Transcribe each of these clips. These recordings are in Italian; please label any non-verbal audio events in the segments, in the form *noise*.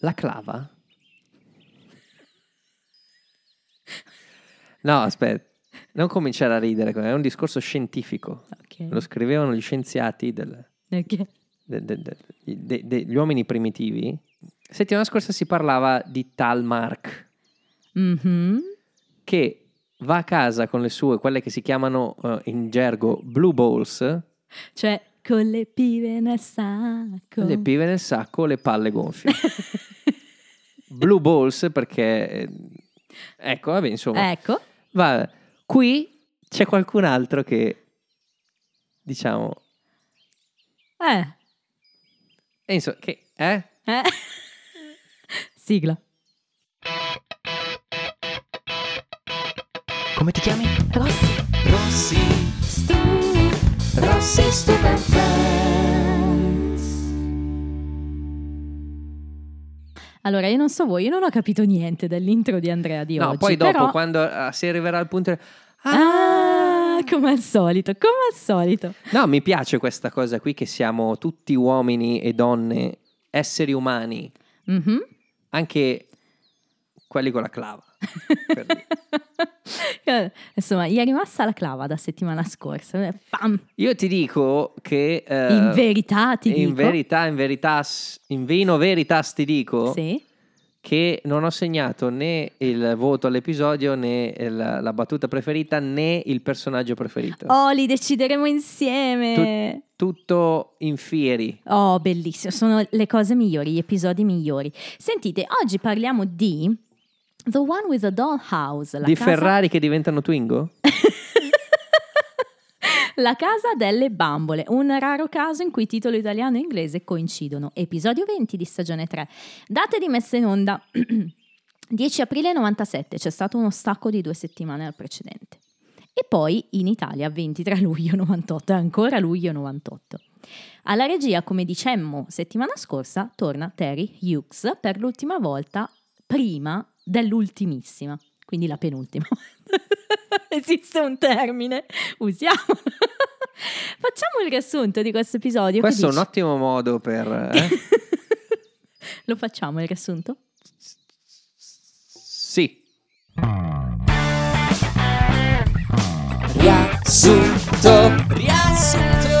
La clava? No, aspetta, non cominciare a ridere, è un discorso scientifico. Ok. Lo scrivevano gli scienziati del- Ok. de- de- de- de- degli uomini primitivi. Settimana scorsa si parlava di tal Mark Mhm. che va a casa con le sue, quelle che si chiamano eh, in gergo blue balls, Cioè, con le pive nel sacco. le pive nel sacco, le palle gonfie. *laughs* blue balls perché, eh, ecco, vabbè, insomma, Ecco. va, qui c'è qualcun altro che, diciamo, Eh. eh, insomma, che, eh? Eh. Sigla. Come ti chiami? Rossi. Rossi. Stu. Rossi Stupid Allora, io non so voi, io non ho capito niente dell'intro di Andrea di No, oggi. poi dopo, però- quando eh, si arriverà al punto... Ah! Ah, come al solito, come al solito. No, mi piace questa cosa qui che siamo tutti uomini e donne, esseri umani, Mhm. anche quelli con la clava. Eh, *laughs* Insomma, gli è rimasta la clava da settimana scorsa. Eh, Pam! Io ti dico che... eh, in verità ti in dico. verità, in verità, in vino veritas ti dico Sì. che non ho segnato né il voto all'episodio né il- la battuta preferita né il personaggio preferito. Oh, li decideremo insieme. Tutto in fieri. Oh, bellissimo, sono le cose migliori, gli episodi migliori. Sentite, oggi parliamo di The One with the Dollhouse, la di casa, Ferrari che diventano Twingo? *laughs* la casa delle bambole, un raro caso in cui titolo italiano e inglese coincidono. Episodio 20 di stagione 3. Date di messa in onda *clears throat* 10 aprile 97, c'è stato uno stacco di due settimane al precedente. E poi in Italia 23 luglio 98, e ancora luglio 98. Alla regia, come dicemmo settimana scorsa, torna Terry Hughes per l'ultima volta prima dell'ultimissima, quindi la penultima. *laughs* Esiste un termine, usiamolo. *laughs* Facciamo il riassunto di questo episodio. Questo è un ottimo modo per... eh? *laughs* Lo facciamo il riassunto? sì. Riassunto. Riassunto.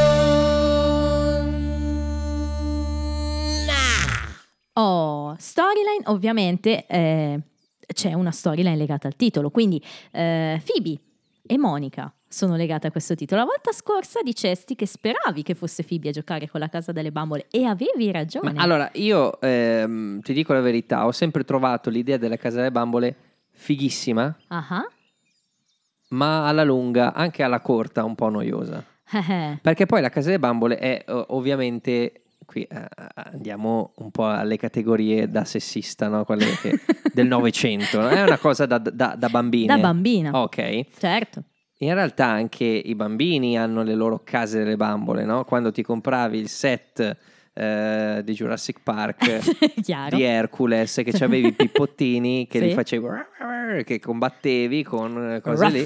Oh, storyline ovviamente eh, c'è una storyline legata al titolo, quindi eh, Phoebe e Monica sono legate a questo titolo. La volta scorsa dicesti che speravi che fosse Phoebe a giocare con la casa delle bambole e avevi ragione. Ma allora, io ehm, ti dico la verità, ho sempre trovato l'idea della casa delle bambole fighissima, Ah, ma alla lunga, anche alla corta, un po' noiosa. ah. Perché poi la casa delle bambole è eh, ovviamente, qui eh, andiamo un po' alle categorie da sessista, no? Quelle che- *laughs* del Novecento, no? è una cosa da, da, da bambine. da bambina, Ok, certo. in realtà anche i bambini hanno le loro case delle bambole, no? Quando ti compravi il set eh, di Jurassic Park *laughs* di Hercules che avevi i pippottini *laughs* che Sì. li facevi che combattevi con eh, cose Ruff. lì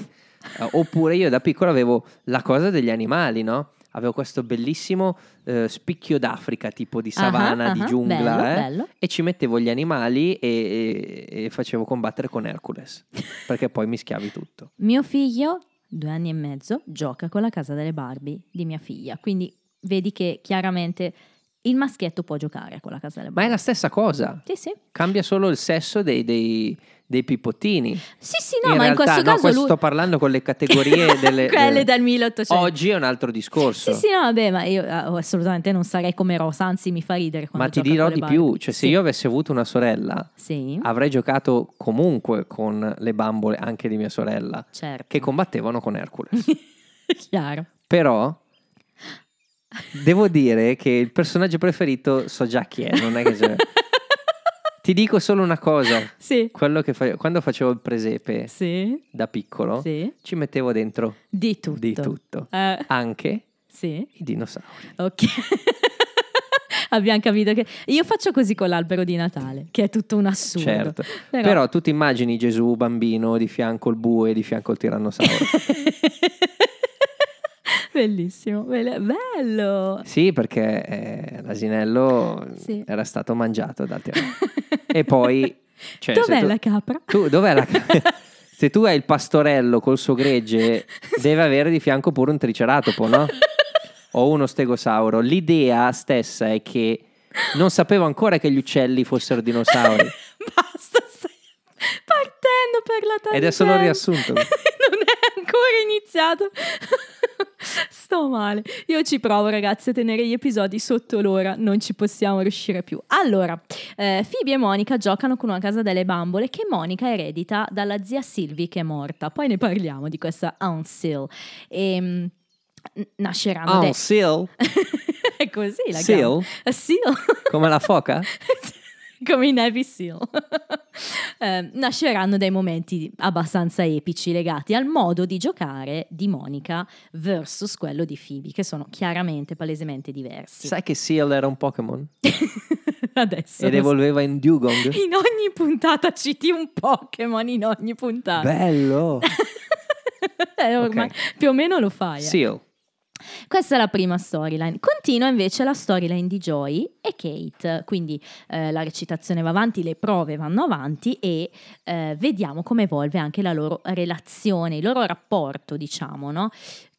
Eh, oppure io da piccolo avevo la cosa degli animali no? Avevo questo bellissimo eh, spicchio d'Africa tipo di savana Ah, di ah, giungla bello, eh, bello. e ci mettevo gli animali e, e- e facevo combattere con Hercules *laughs* perché poi mischiavi tutto. Mio figlio, due anni e mezzo, gioca con la casa delle Barbie di mia figlia, quindi vedi che chiaramente il maschietto può giocare con la casa delle ma è la stessa cosa Sì, sì. cambia solo il sesso dei, dei, dei pippottini Sì, sì, no, in ma in realtà questo no, caso questo lui... sto parlando con le categorie *laughs* delle Quelle delle- del 1800. Oggi è un altro discorso. Sì, sì, no, vabbè, ma io eh, assolutamente non sarei come Rosa, anzi mi fa ridere Ma ti dirò di Barbie. più, cioè se Sì. io avessi avuto una sorella, Sì, avrei giocato comunque con le bambole anche di mia sorella, certo. che combattevano con Hercules. *laughs* Chiaro. Però devo dire che il personaggio preferito so già chi è, non è che c'è. *laughs* Ti dico solo una cosa, Sì. quello che fa- quando facevo il presepe Sì. da piccolo, Sì. ci mettevo dentro Di tutto. di tutto, Eh, anche sì. i dinosauri. Ok. *laughs* Abbiamo capito che io faccio così con l'albero di Natale, che è tutto un assurdo. Certo. Però... tu ti immagini Gesù bambino di fianco il bue, di fianco il tirannosauro. *laughs* Bellissimo, bello. Sì, perché eh, l'asinello Sì. era stato mangiato da te. *laughs* E poi... Cioè, Dov'è tu- la capra? Tu, dov'è la *laughs* Se tu hai il pastorello col suo gregge, deve avere di fianco pure un triceratopo, no? O uno stegosauro. L'idea stessa è che non sapevo ancora che gli uccelli fossero dinosauri. *laughs* Basta, stai partendo per la tangente. Ed è solo riassunto. non è ancora iniziato. Sto male. Io ci provo, ragazzi, a tenere gli episodi sotto l'ora. Non ci possiamo riuscire più. Allora, eh, Phoebe e Monica giocano con una casa delle bambole che Monica eredita dalla zia Sylvie che è morta. Poi ne parliamo di questa Aunt Sil. E, mm, n- nasceranno dei- un seal? è così la Seal? chiamo. Seal. Come la foca? *laughs* come i Navy SEAL. *laughs* Eh, nasceranno dei momenti abbastanza epici legati al modo di giocare di Monica versus quello di Phoebe, che sono chiaramente, palesemente diversi. Sai che seal era un Pokémon? *laughs* Adesso Ed evolveva in Dugong? in ogni puntata citi un Pokémon in ogni puntata. Bello! *laughs* Eh, ormai Ok. più o meno lo fai. eh. Seal. Questa è la prima storyline. Continua invece la storyline di Joy e Kate, quindi eh, la recitazione va avanti, le prove vanno avanti e eh, vediamo come evolve anche la loro relazione, il loro rapporto, diciamo, no?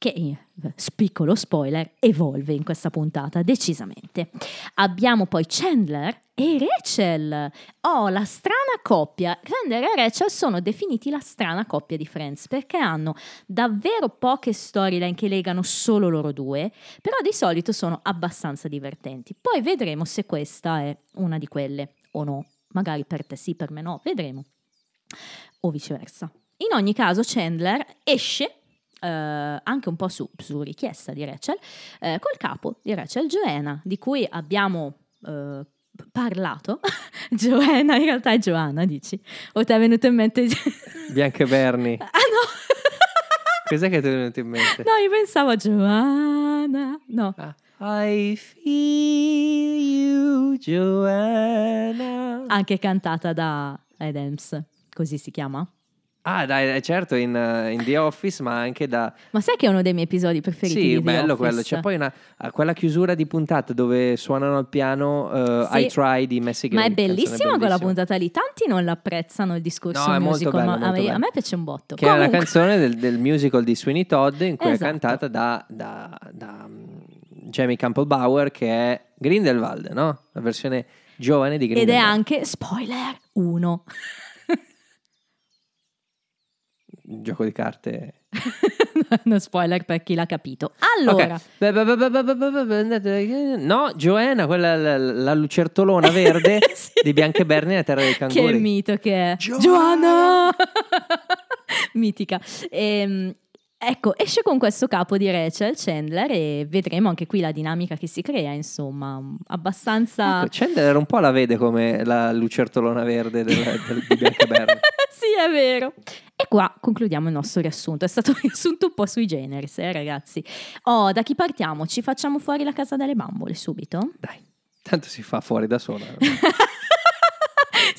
Che, eh, piccolo spoiler, evolve in questa puntata decisamente. Abbiamo poi Chandler e Rachel. Oh, la strana coppia. Chandler e Rachel sono definiti la strana coppia di Friends perché hanno davvero poche storyline che legano solo loro due, però di solito sono abbastanza divertenti. Poi vedremo se questa è una di quelle o no. Magari per te sì, per me no, vedremo. O viceversa. In ogni caso, Chandler esce. Eh, anche un po' su, su richiesta di Rachel, eh, col capo di Rachel Joanna, di cui abbiamo eh, parlato. *laughs* Joanna, in realtà è Joanna, dici? O ti è venuto in mente? *laughs* Bianca Berni. ah no! *laughs* Cos'è che ti è venuto in mente? No, io pensavo a Giovanna. No. Ah, I feel you, Joanna. Anche cantata da Adams, così si chiama. Ah, dai, eh, certo, in, eh, in, The Office, ma anche da. Ma sai che è uno dei miei episodi preferiti? Sì, bello Office. quello. C'è poi una, quella chiusura di puntata dove suonano al piano uh, sì. I Try di Messi Ma è bellissima quella puntata lì. Tanti non l'apprezzano il discorso no, musical, ma a me, a, me, piace un botto. Che Comunque. è una canzone del, del, musical di Sweeney Todd, in cui esatto. è cantata da, da, da mm, Jamie Campbell Bauer, che è Grindelwald, no? La versione giovane di Grindelwald. Ed è anche spoiler 1 gioco di carte. *laughs* no spoiler per chi l'ha capito. Allora, Ok. Beh, beh, beh, beh, beh, beh, beh, beh, andate- No, Joanna, quella la, la lucertolona verde *laughs* Sì. di Biancaberni nella terra dei che canguri. mito che è. Giovanna! Giovanna! *laughs* Mitica. Ehm, ecco, esce con questo capo di Rachel Chandler e vedremo anche qui la dinamica che si crea, insomma, abbastanza... Ecco, Chandler un po' la vede come la lucertolona verde del, del- di *laughs* Biancaberni. sì, è vero. E qua concludiamo il nostro riassunto. È stato un riassunto un po' sui generis, eh, ragazzi. Oh, da chi partiamo? Ci facciamo fuori la casa delle bambole subito? Dai, tanto si fa fuori da sola. *laughs*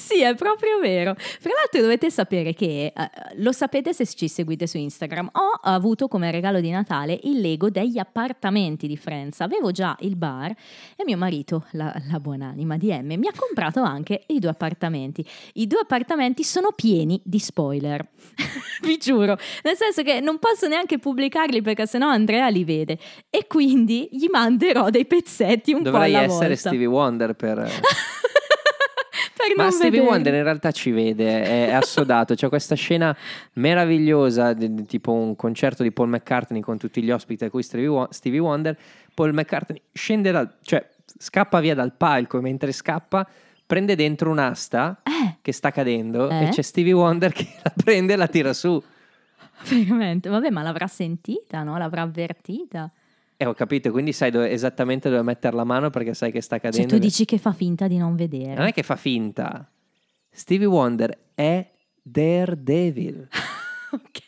sì, è proprio vero. Fra l'altro dovete sapere che, eh, lo sapete se ci seguite su Instagram, ho avuto come regalo di Natale il Lego degli appartamenti di Friends. Avevo già il bar e mio marito, la, la buonanima di M, mi ha comprato anche i due appartamenti. I due appartamenti sono pieni di spoiler, *laughs* vi giuro. Nel senso che non posso neanche pubblicarli perché sennò Andrea li vede e quindi gli manderò dei pezzetti un Dovrei po' alla essere volta. Stevie Wonder per... *laughs* Per Ma non Stevie vederli. Wonder in realtà ci vede, è, è assodato. C'è questa scena meravigliosa, di- di- tipo un concerto di Paul McCartney con tutti gli ospiti, a cui Stevie Wonder. Paul McCartney scende dal, cioè scappa via dal palco e mentre scappa prende dentro un'asta Eh, che sta cadendo Eh? e c'è Stevie Wonder che la prende e la tira su. *laughs* veramente. Vabbè, ma l'avrà sentita, no? L'avrà avvertita. E ho capito, quindi sai dove- esattamente dove mettere la mano perché sai che sta Cioè, cadendo. tu dici che fa finta di non vedere. Non è che fa finta. Stevie Wonder è Daredevil. *laughs* ok.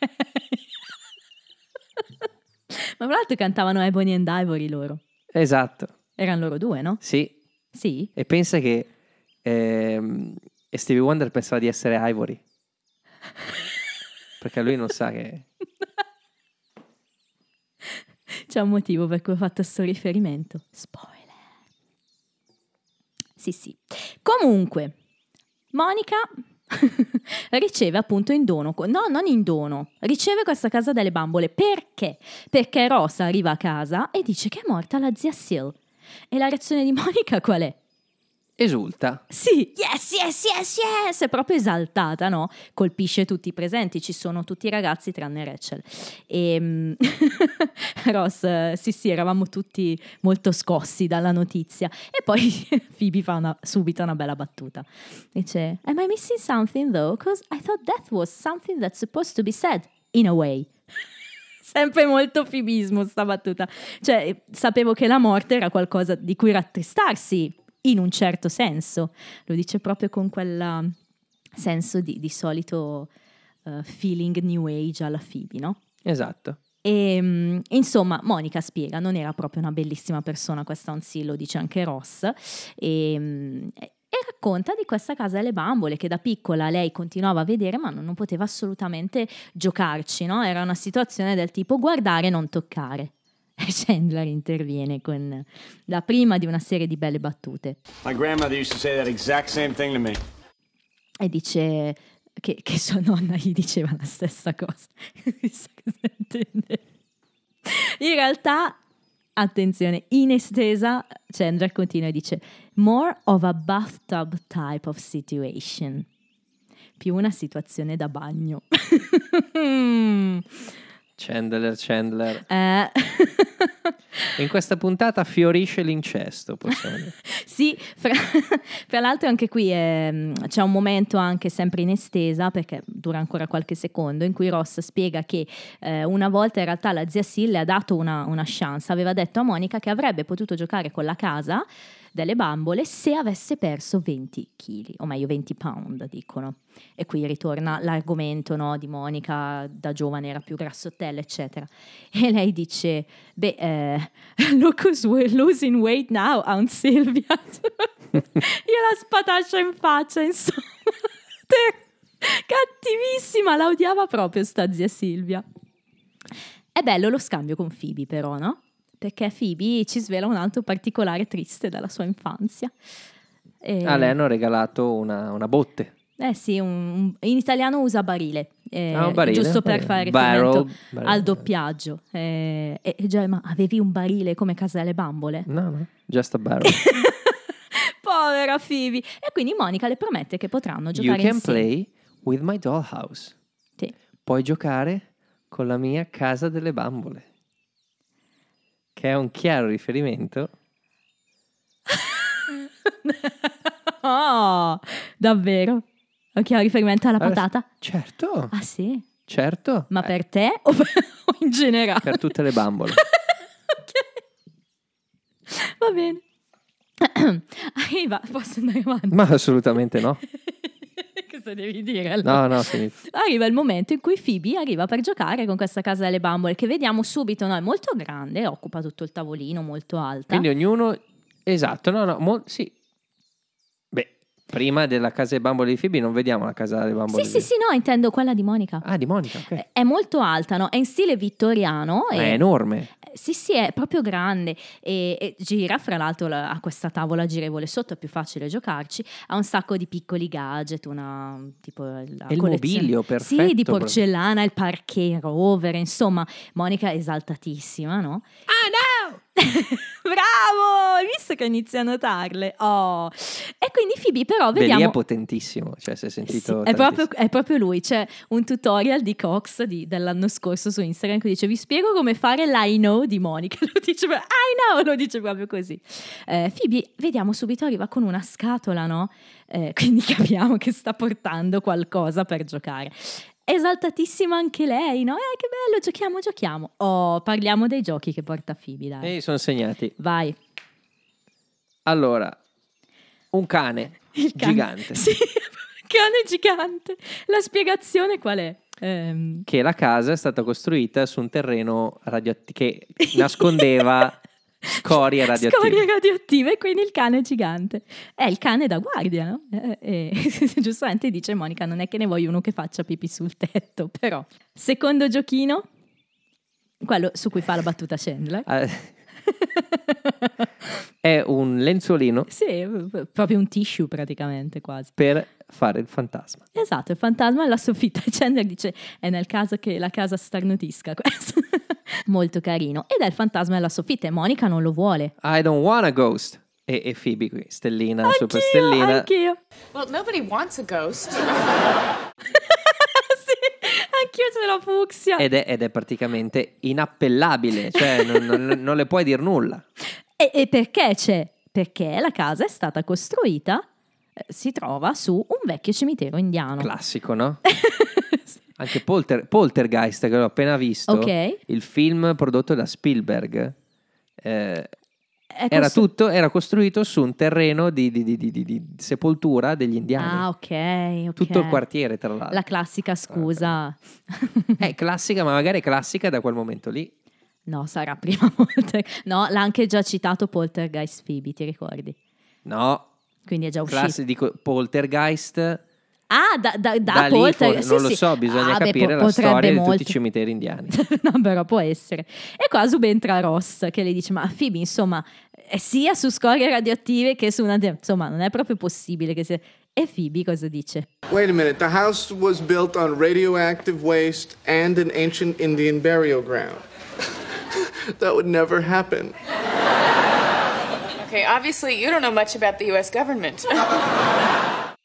ma tra l'altro cantavano Ebony and Ivory loro. Esatto, Erano loro due, no? sì. Sì. E pensa che ehm, Stevie Wonder pensava di essere Ivory. *laughs* Perché lui non sa che... C'è un motivo per cui ho fatto questo riferimento. Spoiler. Sì, sì. Comunque, Monica *laughs* riceve appunto in dono, no, non in dono, riceve questa casa delle bambole. Perché? Perché Rosa arriva a casa e dice che è morta la zia Sil. E la reazione di Monica qual è? Esulta. Sì, yes, yes, yes, yes, è proprio esaltata, no? Colpisce tutti i presenti, ci sono tutti i ragazzi tranne Rachel. E *laughs* Ross, eh, sì, sì, eravamo tutti molto scossi dalla notizia. E poi *laughs* Phoebe fa una- subito una bella battuta. Dice, am I missing something though? Because I thought death was something that's supposed to be said, in a way. *laughs* Sempre molto fibismo sta battuta. Cioè, sapevo che la morte era qualcosa di cui rattristarsi, in un certo senso. Lo dice proprio con quel senso di, di solito eh, feeling new age alla Phoebe, no? Esatto. E, mm, insomma, Monica spiega, non era proprio una bellissima persona questa Onsi, lo dice anche Ross, e, mm, e racconta di questa casa delle bambole che da piccola lei continuava a vedere ma non, non poteva assolutamente giocarci, no? Era una situazione del tipo guardare e non toccare. E *laughs* Chandler interviene con la prima di una serie di belle battute My grandmother used to say that exact same thing to me. e dice che, che sua nonna gli diceva la stessa cosa. *laughs* In realtà, attenzione, in estesa, Chandler continua e dice more of a bathtub type of situation. Più una situazione da bagno. *laughs* Chandler, Chandler. Eh, In questa puntata fiorisce l'incesto, possiamo dire. *laughs* Sì, fra, fra l'altro anche qui ehm, c'è un momento anche sempre in estesa, perché dura ancora qualche secondo, in cui Ross spiega che eh, una volta in realtà la zia Sil le ha dato una, una chance, aveva detto a Monica che avrebbe potuto giocare con la casa delle bambole se avesse perso 20 kg, o meglio 20 pound, dicono. E qui ritorna l'argomento no, di Monica, da giovane era più grassottella, eccetera. E lei dice, beh, eh, *laughs* look who's losing weight now, Aunt Silvia. *laughs* Io la spataccio in faccia, insomma. *laughs* Cattivissima, la odiava proprio sta zia Silvia. È bello lo scambio con Phoebe però, no? Perché Phoebe ci svela un altro particolare triste della sua infanzia. E- A lei hanno regalato una, una botte. eh sì, un- in italiano usa barile, eh, Ah, un barile, giusto per barile. fare riferimento Barrel, al doppiaggio. Eh, e e già, ma avevi un barile come casa delle bambole? No, no, just a barrel. *laughs* Povera Phoebe! E quindi Monica le promette che potranno you giocare can insieme. play with my dollhouse. Sì. Puoi giocare con la mia casa delle bambole. Che è un chiaro riferimento. *laughs* Oh, davvero? Ok, ha riferimento alla Allora, patata? Certo, Ah sì? certo. Ma Eh, per te o, per- o in generale? per tutte le bambole. *laughs* ok. Va bene. *clears throat* Arriva, posso andare avanti? Ma assolutamente no. *laughs* Cosa devi dire allora? No, no, finito. Arriva il momento in cui Phoebe arriva per giocare con questa casa delle bambole che vediamo subito, no? È molto grande, occupa tutto il tavolino, molto alta. Quindi ognuno... Esatto, no, no, mo- sì. Prima della casa delle bambole di Phoebe non vediamo la casa delle bambole Sì, di sì, sì, no, intendo quella di Monica. Ah, di Monica, ok. È molto alta, no? È in stile vittoriano. Ma e- è enorme. Eh, Sì, sì, è proprio grande e, e gira, fra l'altro la- ha questa tavola girevole sotto, è più facile giocarci, ha un sacco di piccoli gadget, una tipo la il mobilio, perfetto. Sì, di porcellana, il parquet rover, insomma, Monica è esaltatissima, no? Ah no! *laughs* Bravo! Hai visto che inizia a notarle? Oh! E quindi Phoebe però Beh, vediamo... è potentissimo, cioè si è Sì, sentito... è, proprio, è proprio lui. C'è un tutorial di Cox di- dell'anno scorso su Instagram che dice: Vi spiego come fare l'I know di Monica. *laughs* Lo dice, proprio, I know, lo dice proprio così. Eh, Phoebe, vediamo subito, arriva con una scatola, no? Eh, quindi *laughs* capiamo che sta portando qualcosa per giocare. Esaltatissima anche lei, no? Eh, che bello, giochiamo, giochiamo. Oh, parliamo dei giochi che porta Phoebe, dai. E sono segnati. Vai. Allora, un cane, Il cane. gigante Sì, *laughs* cane gigante. La spiegazione qual è? Ehm, che la casa è stata costruita su un terreno radioattivo che nascondeva *laughs* scorie radioattive. Scorie radioattive, quindi il cane gigante. È il cane da guardia, no? Eh, eh, *laughs* giustamente dice Monica, non è che ne voglio uno che faccia pipì sul tetto, però. Secondo giochino? quello su cui fa la battuta Chandler. Eh, *laughs* è un lenzuolino Sì, proprio un tissue praticamente quasi. per fare il fantasma. Esatto, il fantasma alla soffitta. E Chandler dice: È nel caso che la casa starnutisca questo. *laughs* Molto carino. Ed è il fantasma alla soffitta e Monica non lo vuole. I don't want a ghost. E, e Phoebe qui, stellina, super Anch'io, stellina. anch'io. Well, nobody wants a ghost. *laughs* ce l'ho fucsia. Ed è, ed è praticamente inappellabile, cioè non, non- non le puoi dire nulla. E, e perché c'è? Perché la casa è stata costruita, eh, si trova su un vecchio cimitero indiano. Classico, no? *laughs* Anche Polter- Poltergeist, che l'ho appena visto, Ok. il film prodotto da Spielberg, eh, È era costru- tutto, era costruito su un terreno di, di- di- di- sepoltura degli indiani. Ah, ok, ok. Tutto il quartiere, tra l'altro. La classica scusa. È *laughs* classica, ma magari classica da quel momento lì. no, sarà prima *laughs* Polter. No, l'ha anche già citato Poltergeist Phoebe, ti ricordi? No, Quindi è già uscito. classe, dico Poltergeist. Ah, da, da, da, Da, lì Polter- for- sì, non lo sì. so, bisogna Ah, beh, capire po- la storia potrebbe di molto. tutti i cimiteri indiani. *laughs* no, però può essere. E qua subentra Ross che le dice: Ma Phoebe, insomma, è sia su scorie radioattive che su una. de- Insomma, non è proprio possibile che sia. E Phoebe cosa dice? Wait a minute. The house was built on radioactive waste and an ancient Indian burial ground. *laughs* that would never happen. Okay, obviously you don't know much about the US government. *laughs*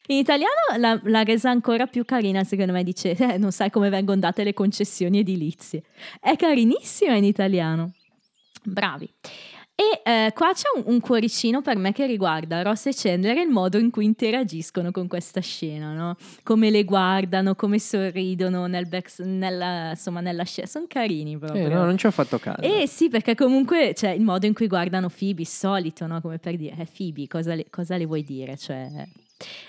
In italiano la- l'ha resa ancora più carina, secondo me. Dice: *laughs* "Eh, Non sai come vengono date le concessioni edilizie. È carinissima in italiano. Bravi. E eh, qua c'è un, un cuoricino per me che riguarda Ross e Chandler e il modo in cui interagiscono con questa scena, no? Come le guardano, come sorridono nel back, nella, insomma, nella scena. Sono carini proprio. Eh, no, non ci ho fatto caso. Eh sì, perché comunque cioè, il modo in cui guardano Phoebe, solito, no? Come per dire, eh, Phoebe, cosa le, cosa le vuoi dire? Cioè...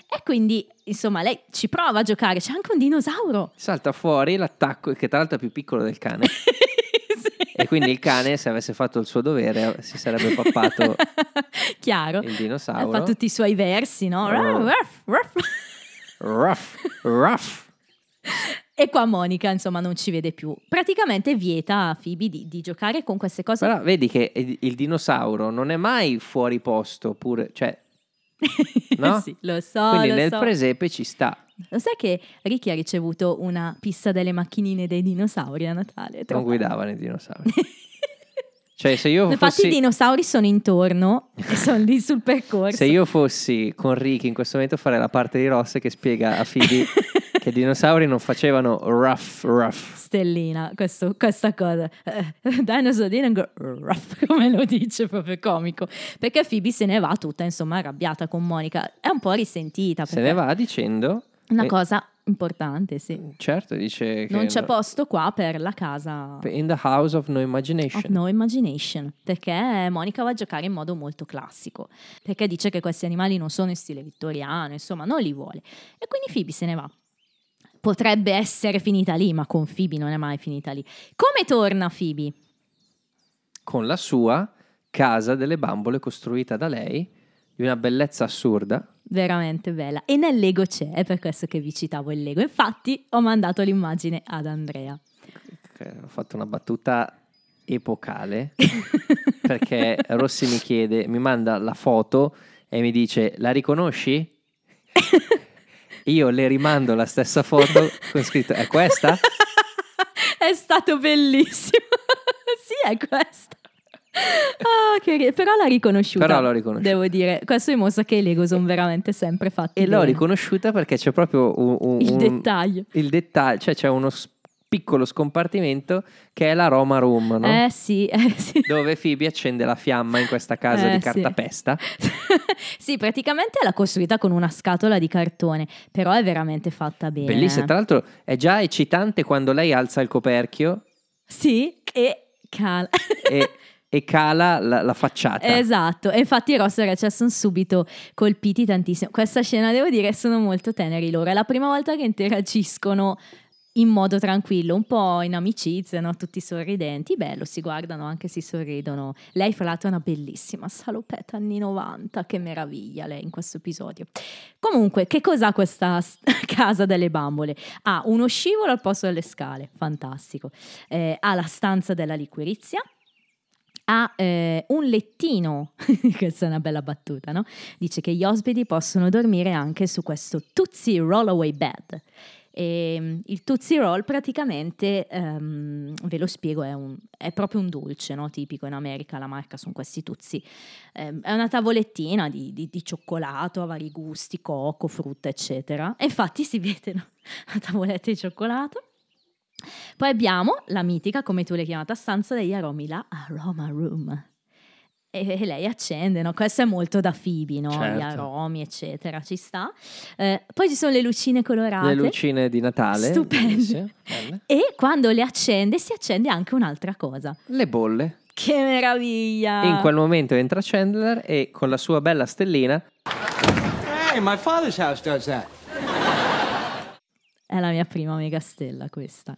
E quindi, insomma, lei ci prova a giocare, c'è anche un dinosauro. Salta fuori l'attacco, che tra l'altro è più piccolo del cane. *laughs* Sì. E quindi il cane, se avesse fatto il suo dovere, si sarebbe pappato *laughs* Chiaro. il dinosauro. Fa tutti i suoi versi, no? Oh. Ruff, ruff. Ruff, ruff. E qua Monica, insomma, non ci vede più. Praticamente vieta a Phoebe di, di giocare con queste cose. Però vedi che il il dinosauro non è mai fuori posto, pure, cioè, no? *laughs* sì, lo so, quindi lo nel so. presepe ci sta. Lo sai che Ricky ha ricevuto una pista delle macchinine dei dinosauri a Natale? Non guidavano i dinosauri. *laughs* Cioè, se io Infatti fossi... i dinosauri sono intorno e sono lì sul *laughs* percorso. Se io fossi con Ricky in questo momento farei la parte di Ross che spiega a Phoebe che i dinosauri non facevano rough rough. Stellina, questo- questa cosa. Eh, dinosaur didn't go rough, *laughs* come lo dice, proprio comico. Perché Phoebe se ne va tutta, insomma, arrabbiata con Monica. È un po' risentita. Se ne va dicendo Una eh, cosa importante, sì. Certo, dice che Non c'è no- posto qua per la casa in the house of no imagination. of no imagination, perché Monica va a giocare in modo molto classico, perché dice che questi animali non sono in stile vittoriano, insomma, non li vuole. E quindi Phoebe se ne va. Potrebbe essere finita lì, ma con Phoebe non è mai finita lì. Come torna Phoebe? Con la sua casa delle bambole costruita da lei, di una bellezza assurda. Veramente bella. E nel Lego c'è, è per questo che vi citavo il Lego. Infatti ho mandato l'immagine ad Andrea. Ho fatto una battuta epocale *laughs* perché Rossi mi chiede, mi manda la foto e mi dice la riconosci? *laughs* Io le rimando la stessa foto con scritto è questa? *laughs* È stato bellissimo. *laughs* sì, è questa. Ah, che però l'ha riconosciuta. Però l'ho riconosciuta. Devo dire, questo dimostra che i Lego sono veramente sempre fatti. E l'ho bene. riconosciuta perché c'è proprio un, un- Il un- dettaglio. Il dettaglio, cioè c'è uno s- piccolo scompartimento che è la Roma Room, no? Eh sì, *laughs* eh sì. Dove Phoebe accende la fiamma in questa casa Eh, di sì. cartapesta. *laughs* sì, praticamente l'ha costruita con una scatola di cartone, però è veramente fatta bene. Bellissima, tra l'altro è già eccitante quando lei alza il coperchio Sì, e cala. e, *laughs* e cala la, la facciata. Esatto, e infatti Ross e Rachel sono subito colpiti tantissimo. Questa scena, devo dire, sono molto teneri loro. È la prima volta che interagiscono in modo tranquillo, un po' in amicizia, no? tutti sorridenti, bello, si guardano anche si sorridono. Lei fra l'altro è una bellissima salopetta anni 90, che meraviglia lei in questo episodio. Comunque, che cos'ha questa *laughs* casa delle bambole? Ha uno scivolo al posto delle scale, fantastico. Eh, ha la stanza della liquirizia, ha eh, un lettino, *laughs* questa è una bella battuta, no? Dice che gli ospiti possono dormire anche su questo Tootsie Rollaway Bed. E, mm, il Tootsie Roll praticamente, ehm, ve lo spiego, è, un- è proprio un dolce no? tipico in America, la marca sono questi Tootsie. Ehm, è una tavolettina di, di- di cioccolato a vari gusti, cocco, frutta, eccetera. E infatti si vede no? *laughs* la tavoletta di cioccolato. Poi abbiamo la mitica, come tu l'hai chiamata, stanza degli aromi, la Aroma Room. E e lei accende, no? Questo è molto da Phoebe, no? Gli Certo. aromi, eccetera, ci sta. Eh, poi ci sono le lucine colorate. Le lucine di Natale. Stupende. E quando le accende si accende anche un'altra cosa. Le bolle. Che meraviglia! In quel momento entra Chandler e con la sua bella stellina Hey, my father's house does that. È la mia prima mega stella questa.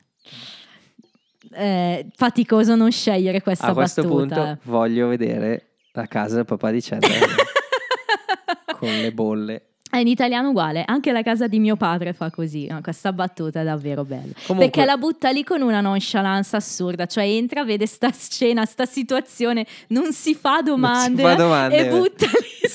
Eh, faticoso non scegliere questa a questo battuta. punto voglio vedere la casa del papà di Chandler *laughs* con le bolle. È in italiano uguale, anche la casa di mio padre fa così, no, questa battuta è davvero bella. Comunque- Perché la butta lì con una nonchalance assurda, cioè entra, vede sta scena, sta situazione, non si fa domande, fa domande. e butta lì.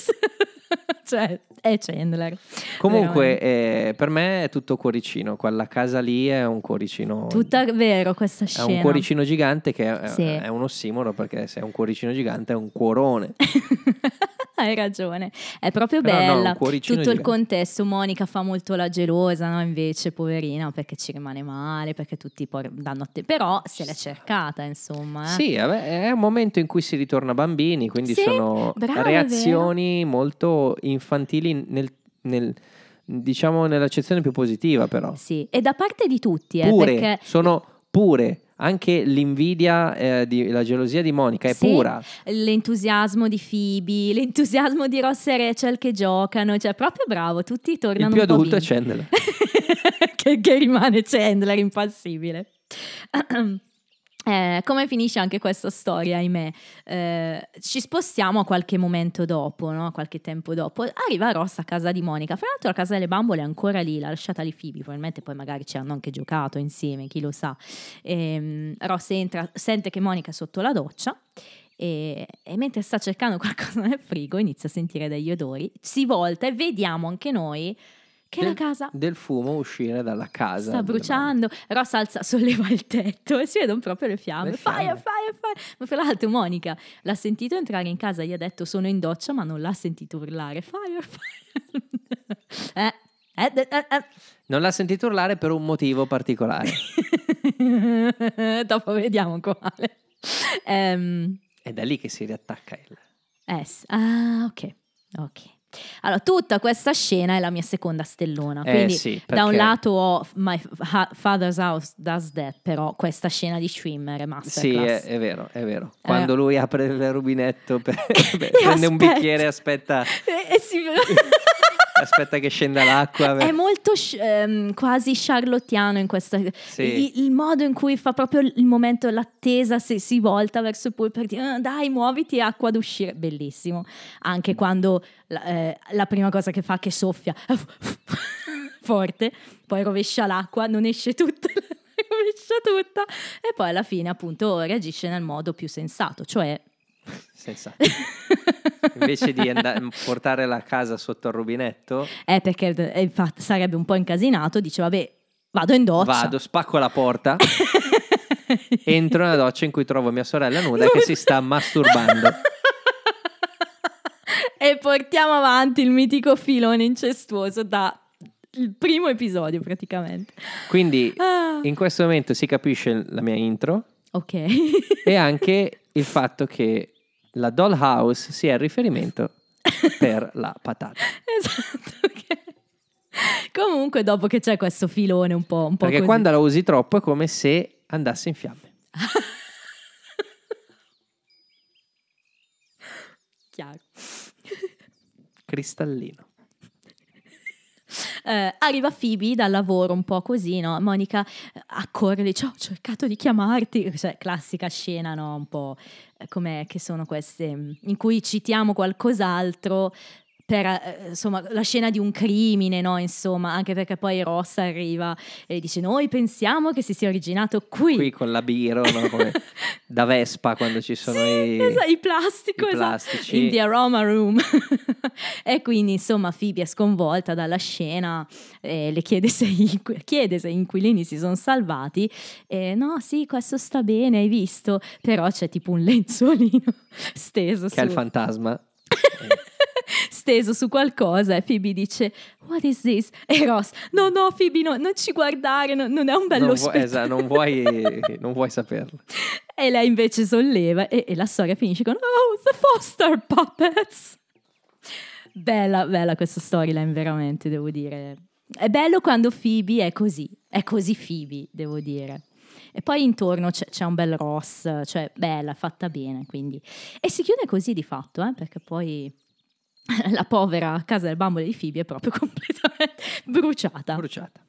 *laughs* cioè, è Chandler. Comunque, eh, per me è tutto cuoricino. Quella casa lì è un cuoricino. Tutta vero questa È scena. un cuoricino gigante che è, Sì. è un ossimoro perché se è un cuoricino gigante è un cuorone. *laughs* Hai ragione, è proprio Però no, bella. cuoricino Tutto il gigante. contesto. Monica fa molto la gelosa, no? Invece, poverina, perché ci rimane male, perché tutti poi danno a te. Però se l'è cercata, insomma. eh. Sì, è un momento in cui si ritorna bambini, quindi Sì, sono bravo, è reazioni molto infantili nel, nel- diciamo nell'accezione più positiva però. Sì, e da parte di tutti, eh, Pure, perché sono pure. Anche l'invidia, eh, di- la gelosia di Monica è Sì, pura. l'entusiasmo di Phoebe, *laughs* l'entusiasmo di Ross e Rachel che giocano, cioè proprio bravo, tutti Il tornano più un po' adulto è. Chandler. *laughs* che, che rimane Chandler impassibile. *clears throat* Eh, come finisce anche questa storia, ahimè? Eh, ci spostiamo a qualche momento dopo, no? qualche tempo dopo. Arriva Ross a casa di Monica. Fra l'altro, la casa delle bambole è ancora lì, l'ha lasciata lì Phoebe. Probabilmente poi magari ci hanno anche giocato insieme, chi lo sa. Ehm, Ross entra, sente che Monica è sotto la doccia. E, e mentre sta cercando *laughs* qualcosa nel frigo, inizia a sentire degli odori. Si volta e vediamo anche noi che la Del- casa Del fumo uscire dalla casa. sta bruciando. Ross alza, *laughs* solleva il tetto e si vedono proprio le fiamme. Le Fire, fiamme. fire, fire. Ma fra l'altro Monica l'ha sentito entrare in casa, gli ha detto sono in doccia, ma non l'ha sentito urlare. Fire, fire. *laughs* eh, eh, eh, eh, Non l'ha sentito urlare per un motivo particolare. *laughs* Dopo vediamo quale. Ehm, È da lì che si riattacca il... s- ah, ok, ok. Allora, tutta questa scena è la mia seconda stellona. Eh, Quindi, sì, da un perché- lato ho My Father's House Does That, però questa scena di Schwimmer è Sì, masterclass. è, è vero, è vero. Quando Eh. lui apre il rubinetto, *laughs* per- prende un aspetta. bicchiere e aspetta, E- e si- aspetta che scenda l'acqua. È molto ehm, quasi charlottiano in questa. Sì. Il, il modo in cui fa proprio il momento, l'attesa, si, si volta verso il pool per dire "Ah, dai, muoviti, acqua ad uscire. Bellissimo. Anche quando la, eh, la prima cosa che fa è che soffia *laughs* forte, poi rovescia l'acqua, non esce tutta. *laughs* rovescia tutta e poi alla fine appunto reagisce nel modo più sensato cioè Sensato. *laughs* Invece di andare, *laughs* portare la casa sotto il rubinetto, è perché eh, infatti sarebbe un po' incasinato dice vabbè vado in doccia vado, spacco la porta, *laughs* entro nella doccia in cui trovo mia sorella nuda che si sta masturbando. *laughs* e portiamo avanti il mitico filone incestuoso da il primo episodio praticamente. Quindi Ah, in questo momento si capisce la mia intro ok. e anche il fatto che la dollhouse sia il riferimento *laughs* per la patata. esatto. ok. Comunque dopo che c'è questo filone un po', un po' Perché così. quando la usi troppo è come se andasse in fiamme. *laughs* Chiaro. Cristallino. Eh, arriva Phoebe dal lavoro un po' così, no? Monica eh, accorre, dice, "Oh, ho cercato di chiamarti, cioè classica scena, no? Un po' eh, come che sono queste, mm, in cui citiamo qualcos'altro per eh, insomma la scena di un crimine, no? Insomma, anche perché poi Ross arriva e dice: Noi pensiamo che si sia originato qui. Qui con la biro, no? Come *laughs* da Vespa quando ci sono Sì, i... esatto, i plastico, i esatto, plastici. in the aroma room. *laughs* e quindi, insomma, Phoebe è sconvolta dalla scena, eh, le chiede se, gli chiede se gli inquilini si sono salvati. E no, sì, questo sta bene, hai visto? Però c'è tipo un lenzuolino *laughs* steso Che è il su- fantasma. Steso su qualcosa e Phoebe dice what is this? e Ross no no Phoebe no, non ci guardare no- non è un bello non, vuoi, esatto, non, vuoi, non vuoi saperlo. e lei invece solleva e, e la storia finisce con oh the Foster Puppets bella bella questa storyline veramente devo dire è bello quando Phoebe è così è così Phoebe devo dire e poi intorno c'è, c'è un bel Ross, cioè bella, fatta bene, quindi. E si chiude così di fatto, eh, perché poi *laughs* la povera casa del bambole di Phoebe è proprio *laughs* completamente bruciata. Bruciata.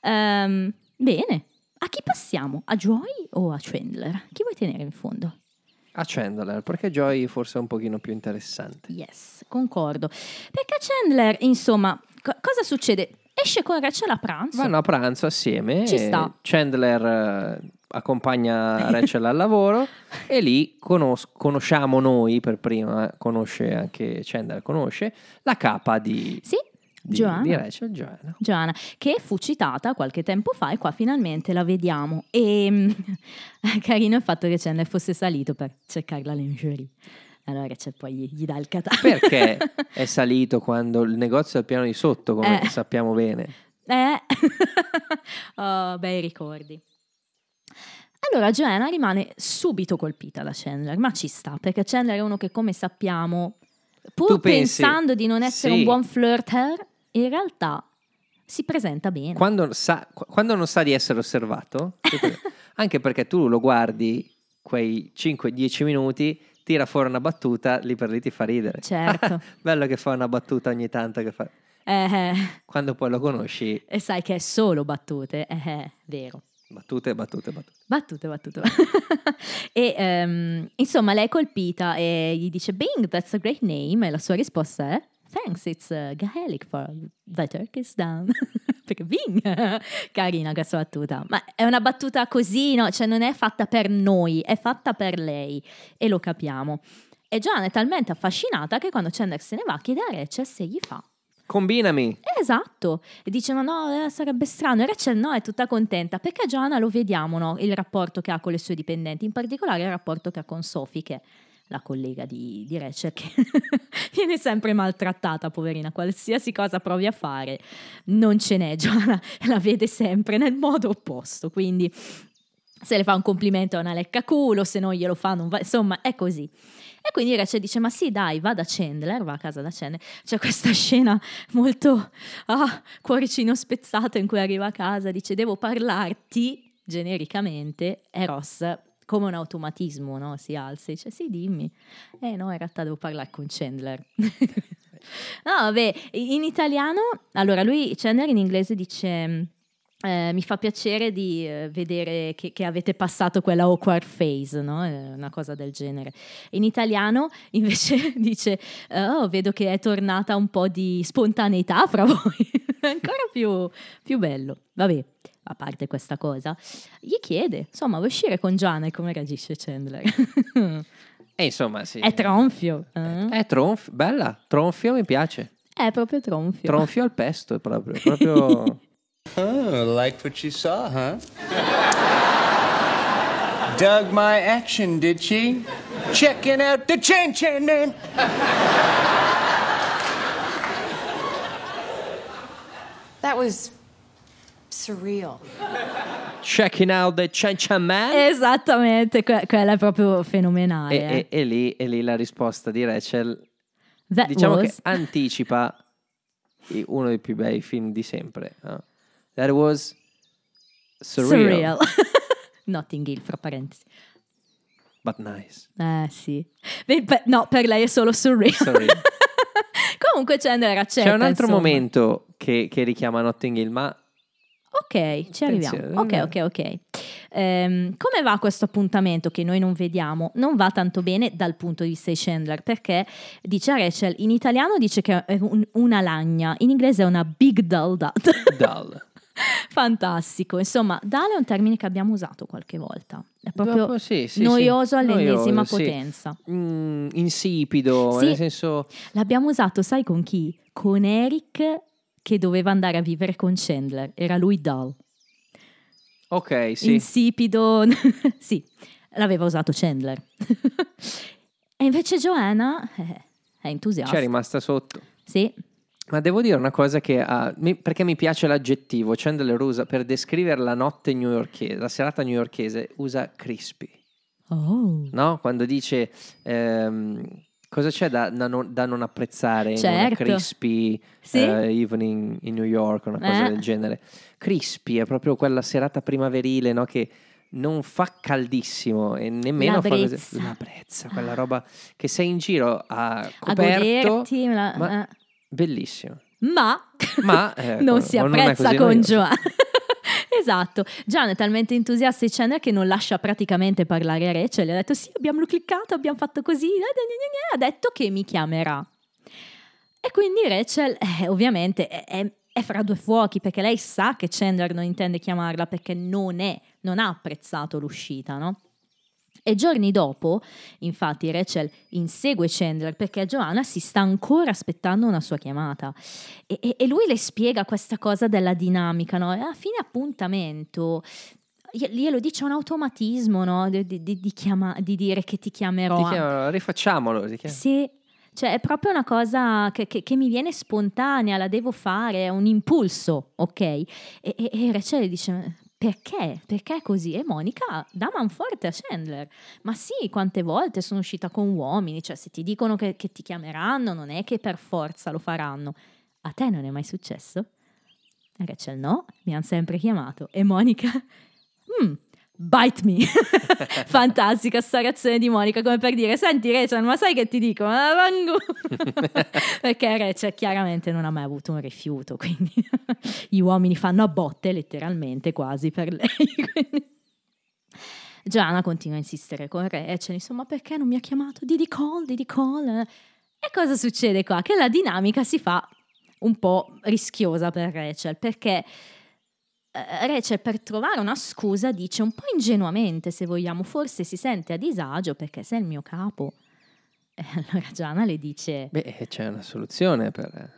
Ehm, bene, a chi passiamo? A Joy o a Chandler? Chi vuoi tenere in fondo? A Chandler, perché Joy forse è un pochino più interessante. Yes, concordo. Perché Chandler, insomma, co- cosa succede? Esce con Rachel a pranzo. Vanno a pranzo assieme. Ci sta. Chandler eh, accompagna *laughs* Rachel al lavoro e lì conos- conosciamo noi per prima, conosce anche Chandler, conosce la capa di, Sì, di, Joanna. di Rachel, Joanna. Giovanna, che fu citata qualche tempo fa e qua finalmente la vediamo. E mm, *laughs* carino il fatto che Chandler fosse salito per cercare la lingerie. Allora c'è poi gli, gli dà il catalogo. Perché *laughs* è salito quando il negozio è al piano di sotto, come Eh. sappiamo bene. Eh, *laughs* oh, bei ricordi. Allora Joanna rimane subito colpita da Chandler, ma ci sta, perché Chandler è uno che come sappiamo, pur Tu pensi- pensando di non essere sì. un buon flirter, in realtà si presenta bene. Quando, sa- qu- quando non sa di essere osservato, *laughs* anche perché tu lo guardi quei 5-10 minuti, tira fuori una battuta, lì per lì ti fa ridere. Certo. *laughs* Bello che fa una battuta ogni tanto, che fa- Eh, eh, quando poi lo conosci, e sai che è solo battute, eh, eh, vero. battute, battute, battute. Battute, battute. *laughs* e ehm, insomma, lei è colpita e gli dice: Bing, that's a great name. E la sua risposta è: Thanks, it's uh, Gaelic for the Turkish down. *laughs* Perché Bing, *laughs* carina questa battuta. Ma è una battuta così, no? Cioè, non è fatta per noi, è fatta per lei. E lo capiamo. E Joanna è talmente affascinata che quando Chandler se ne va chiede a Rachel se gli fa. Combinami. Esatto, e dice ma no, eh, sarebbe strano, e Rachel no, è tutta contenta, perché Joanna lo vediamo, no? il rapporto che ha con le sue dipendenti, in particolare il rapporto che ha con Sophie, che la collega di, di Rachel, che *laughs* viene sempre maltrattata, poverina, qualsiasi cosa provi a fare, non ce n'è, Joanna la vede sempre nel modo opposto, quindi se le fa un complimento è una lecca culo, se non glielo fa non va, insomma è così. E quindi Rachel dice, ma sì dai, va da Chandler, va a casa da Chandler. C'è questa scena molto, ah, cuoricino spezzato in cui arriva a casa, dice, devo parlarti, genericamente, e Ross, come un automatismo, no? Si alza e dice, sì dimmi. Eh no, in realtà devo parlare con Chandler. *laughs* no, vabbè, in italiano, allora lui, Chandler in inglese dice... Eh, mi fa piacere di eh, vedere che, che avete passato quella awkward phase, no? Eh, una cosa del genere. In italiano *laughs* invece dice: Oh, vedo che è tornata un po' di spontaneità fra voi. *laughs* Ancora più, più bello. Vabbè, a parte questa cosa, gli chiede: Insomma, vuoi uscire con Gianna e come reagisce Chandler? *laughs* E insomma, sì. è tronfio. eh? È tronfio, bella, tronfio mi piace. È proprio tronfio. Tronfio al pesto, è proprio, *laughs* proprio... Oh, liked what you saw, huh? Dug my action, did she? Checking out the Chan Chan Man. That was surreal. Checking out the Chan Chan Man. Esattamente, que- quella è proprio fenomenale. E, eh. e- e lì, e lì la risposta di Rachel, That diciamo was- che anticipa uno dei più bei film di sempre. no? That was surreal, surreal. *laughs* Notting Hill, fra parentesi. but nice. Eh sì. Beh, per- no, per lei è solo surreal. Surreal. *laughs* Comunque Chandler accetta. C'è un altro insomma. momento che, che richiama Notting Hill, ma Ok, ci arriviamo. Ok, ok, ok. Ehm, come va questo appuntamento che noi non vediamo? Non va tanto bene dal punto di vista di Chandler perché dice a Rachel, in italiano dice che è un- una lagna, in inglese è una big dull dot. dull. *laughs* Fantastico. Insomma, dull è un termine che abbiamo usato qualche volta. È proprio Dopo, sì, sì, noioso sì. all'ennesima Noioso, potenza. Mm, insipido, Sì. nel senso... L'abbiamo usato, sai con chi? Con Eric che doveva andare a vivere con Chandler. Era lui dull. Ok, sì. insipido. *laughs* sì, l'aveva usato Chandler. *laughs* e invece Joanna eh, è entusiasta. C'è rimasta sotto. Sì, Ma devo dire una cosa che ha, mi- perché mi piace l'aggettivo, Chandler usa per descrivere la notte newyorkese, la serata newyorkese, usa crispy, oh. no? Quando dice ehm, cosa c'è da, da non, da non apprezzare in una Certo. crispy Sì. eh, evening in New York, una cosa Eh. del genere. Crispy è proprio quella serata primaverile, no? Che non fa caldissimo e nemmeno La fa così- brezza. la brezza, quella roba che sei in giro a a coperto, goderti. la- ma- eh. bellissimo. Ma, Ma, *laughs* eh, non si non apprezza così con noioso. Esatto, Gian è talmente entusiasta di Chandler che non lascia praticamente parlare a Rachel. Ha detto: Sì, abbiamo cliccato, abbiamo fatto così. Ha detto che mi chiamerà. E quindi Rachel, eh, ovviamente, è, è- è fra due fuochi perché lei sa che Chandler non intende chiamarla perché non è, non ha apprezzato l'uscita, no? E giorni dopo, infatti, Rachel insegue Chandler perché Joanna si sta ancora aspettando una sua chiamata. E, e- e lui le spiega questa cosa della dinamica, no? E a fine appuntamento gli- glielo dice un automatismo, no? Di, di- di- chiama- di dire che ti chiamerò. Ti chiamano, rifacciamolo. ti. Sì, cioè è proprio una cosa che, che- che mi viene spontanea, la devo fare, è un impulso, ok? E, e, e Rachel dice, perché? Perché così? E Monica dà manforte a Chandler. Ma sì, quante volte sono uscita con uomini, cioè se ti dicono che, che ti chiameranno, non è che per forza lo faranno. A te non è mai successo? Rachel no, mi hanno sempre chiamato. E Monica, *laughs* "Mm, bite me. *laughs* Fantastica sta reazione di Monica, come per dire, senti Rachel, ma sai che ti dico? *laughs* Perché Rachel chiaramente non ha mai avuto un rifiuto, quindi *laughs* gli uomini fanno a botte letteralmente quasi per lei. quindi. Gianna continua a insistere con Rachel, insomma, perché non mi ha chiamato? Didi call, Didi call. E cosa succede qua? Che la dinamica si fa un po' rischiosa per Rachel, perché Rachel per trovare una scusa dice un po' ingenuamente, se vogliamo, forse si sente a disagio perché sei il mio capo. *laughs* E allora Gianna le dice, Beh, c'è una soluzione per...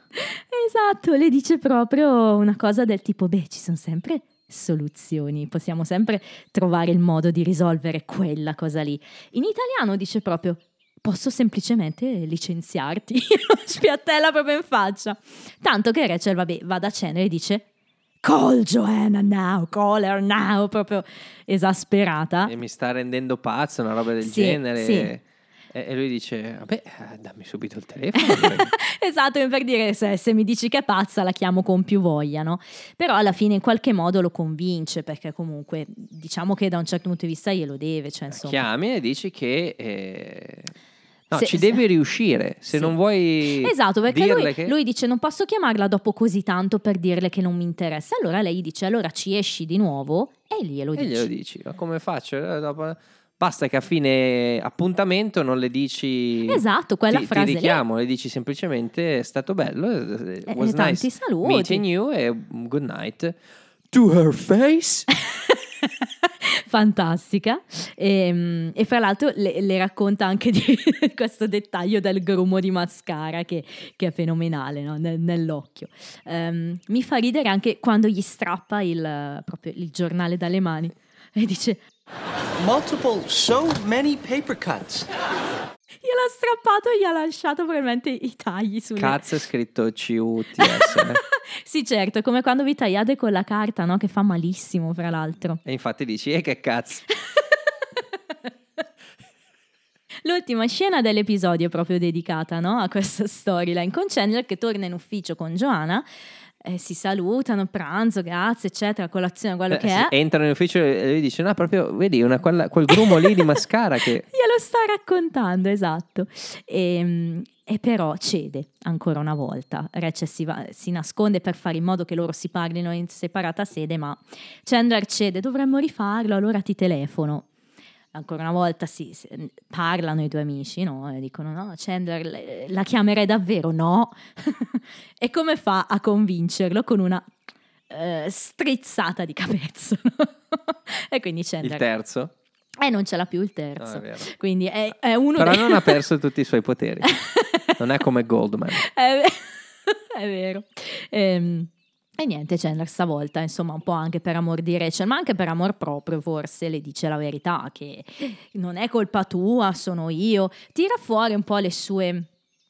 esatto, le dice proprio una cosa del tipo, beh, ci sono sempre soluzioni, possiamo sempre trovare il modo di risolvere quella cosa lì. In italiano dice proprio, posso semplicemente licenziarti, *laughs* spiattella proprio in faccia. Tanto che Rachel, vabbè, va da cena e dice, call Joanna now, call her now, proprio esasperata. E mi sta rendendo pazzo, una roba del Sì, genere. sì. E, e lui dice, vabbè, eh, dammi subito il telefono. *laughs* esatto, per dire se, se mi dici che è pazza la chiamo con più voglia, no? Però alla fine in qualche modo lo convince perché comunque diciamo che da un certo punto di vista glielo deve, cioè insomma. Chiami e dici che... eh, No, Se- ci se- devi riuscire. Se Sì. non vuoi Esatto, perché lui, che... lui dice non posso chiamarla dopo così tanto per dirle che non mi interessa. Allora lei dice allora ci esci di nuovo e glielo E dici. glielo dici, ma come faccio? Eh, Basta che a fine appuntamento non le dici... Esatto, quella ti, frase ti lì. richiamo, le dici semplicemente è stato bello, eh, Eh, was tanti nice saluti. meeting you e good night. To her face? *laughs* fantastica e, e fra l'altro le, le racconta anche di *laughs* questo dettaglio del grumo di mascara che, che è fenomenale no? Nel- nell'occhio Ehm, mi fa ridere anche quando gli strappa il, proprio il giornale dalle mani e dice Multiple, so many paper cuts. Gliel'ha strappato e gli ha lasciato probabilmente i tagli sulle Cazzo è scritto C-U-T-S. eh. *laughs* sì certo è come quando vi tagliate con la carta no? che fa malissimo fra l'altro e infatti dici, e che cazzo? *laughs* L'ultima scena dell'episodio è proprio dedicata no, a questa storyline con Chandler che torna in ufficio con Joanna eh, si salutano, pranzo, grazie, eccetera, colazione, quello Eh, che è. Entrano in ufficio e lui dice: No, proprio vedi una- quella- quel grumo lì di *laughs* mascara che. Glielo sta raccontando, esatto. E, e però cede ancora una volta. Rachel si, va- si nasconde per fare in modo che loro si parlino in separata sede, ma Chandler cede, dovremmo rifarlo, allora ti telefono. Ancora una volta si, si- parlano i due amici, no? E dicono: No, Chandler, le- la chiamerei davvero? No. *laughs* e come fa a convincerlo? Con una eh, strizzata di capezzolo. *laughs* e quindi Il Chandler. terzo. E non ce l'ha più il No, terzo. è vero. Quindi è, è uno Però dei- non ha *laughs* perso tutti i suoi poteri. Non è come Goldman. è, ve- è vero. Ehm, e niente, Chandler stavolta, insomma, un po' anche per amor di Rachel, ma anche per amor proprio, forse le dice la verità, che non è colpa tua, sono io. Tira fuori un po' le sue,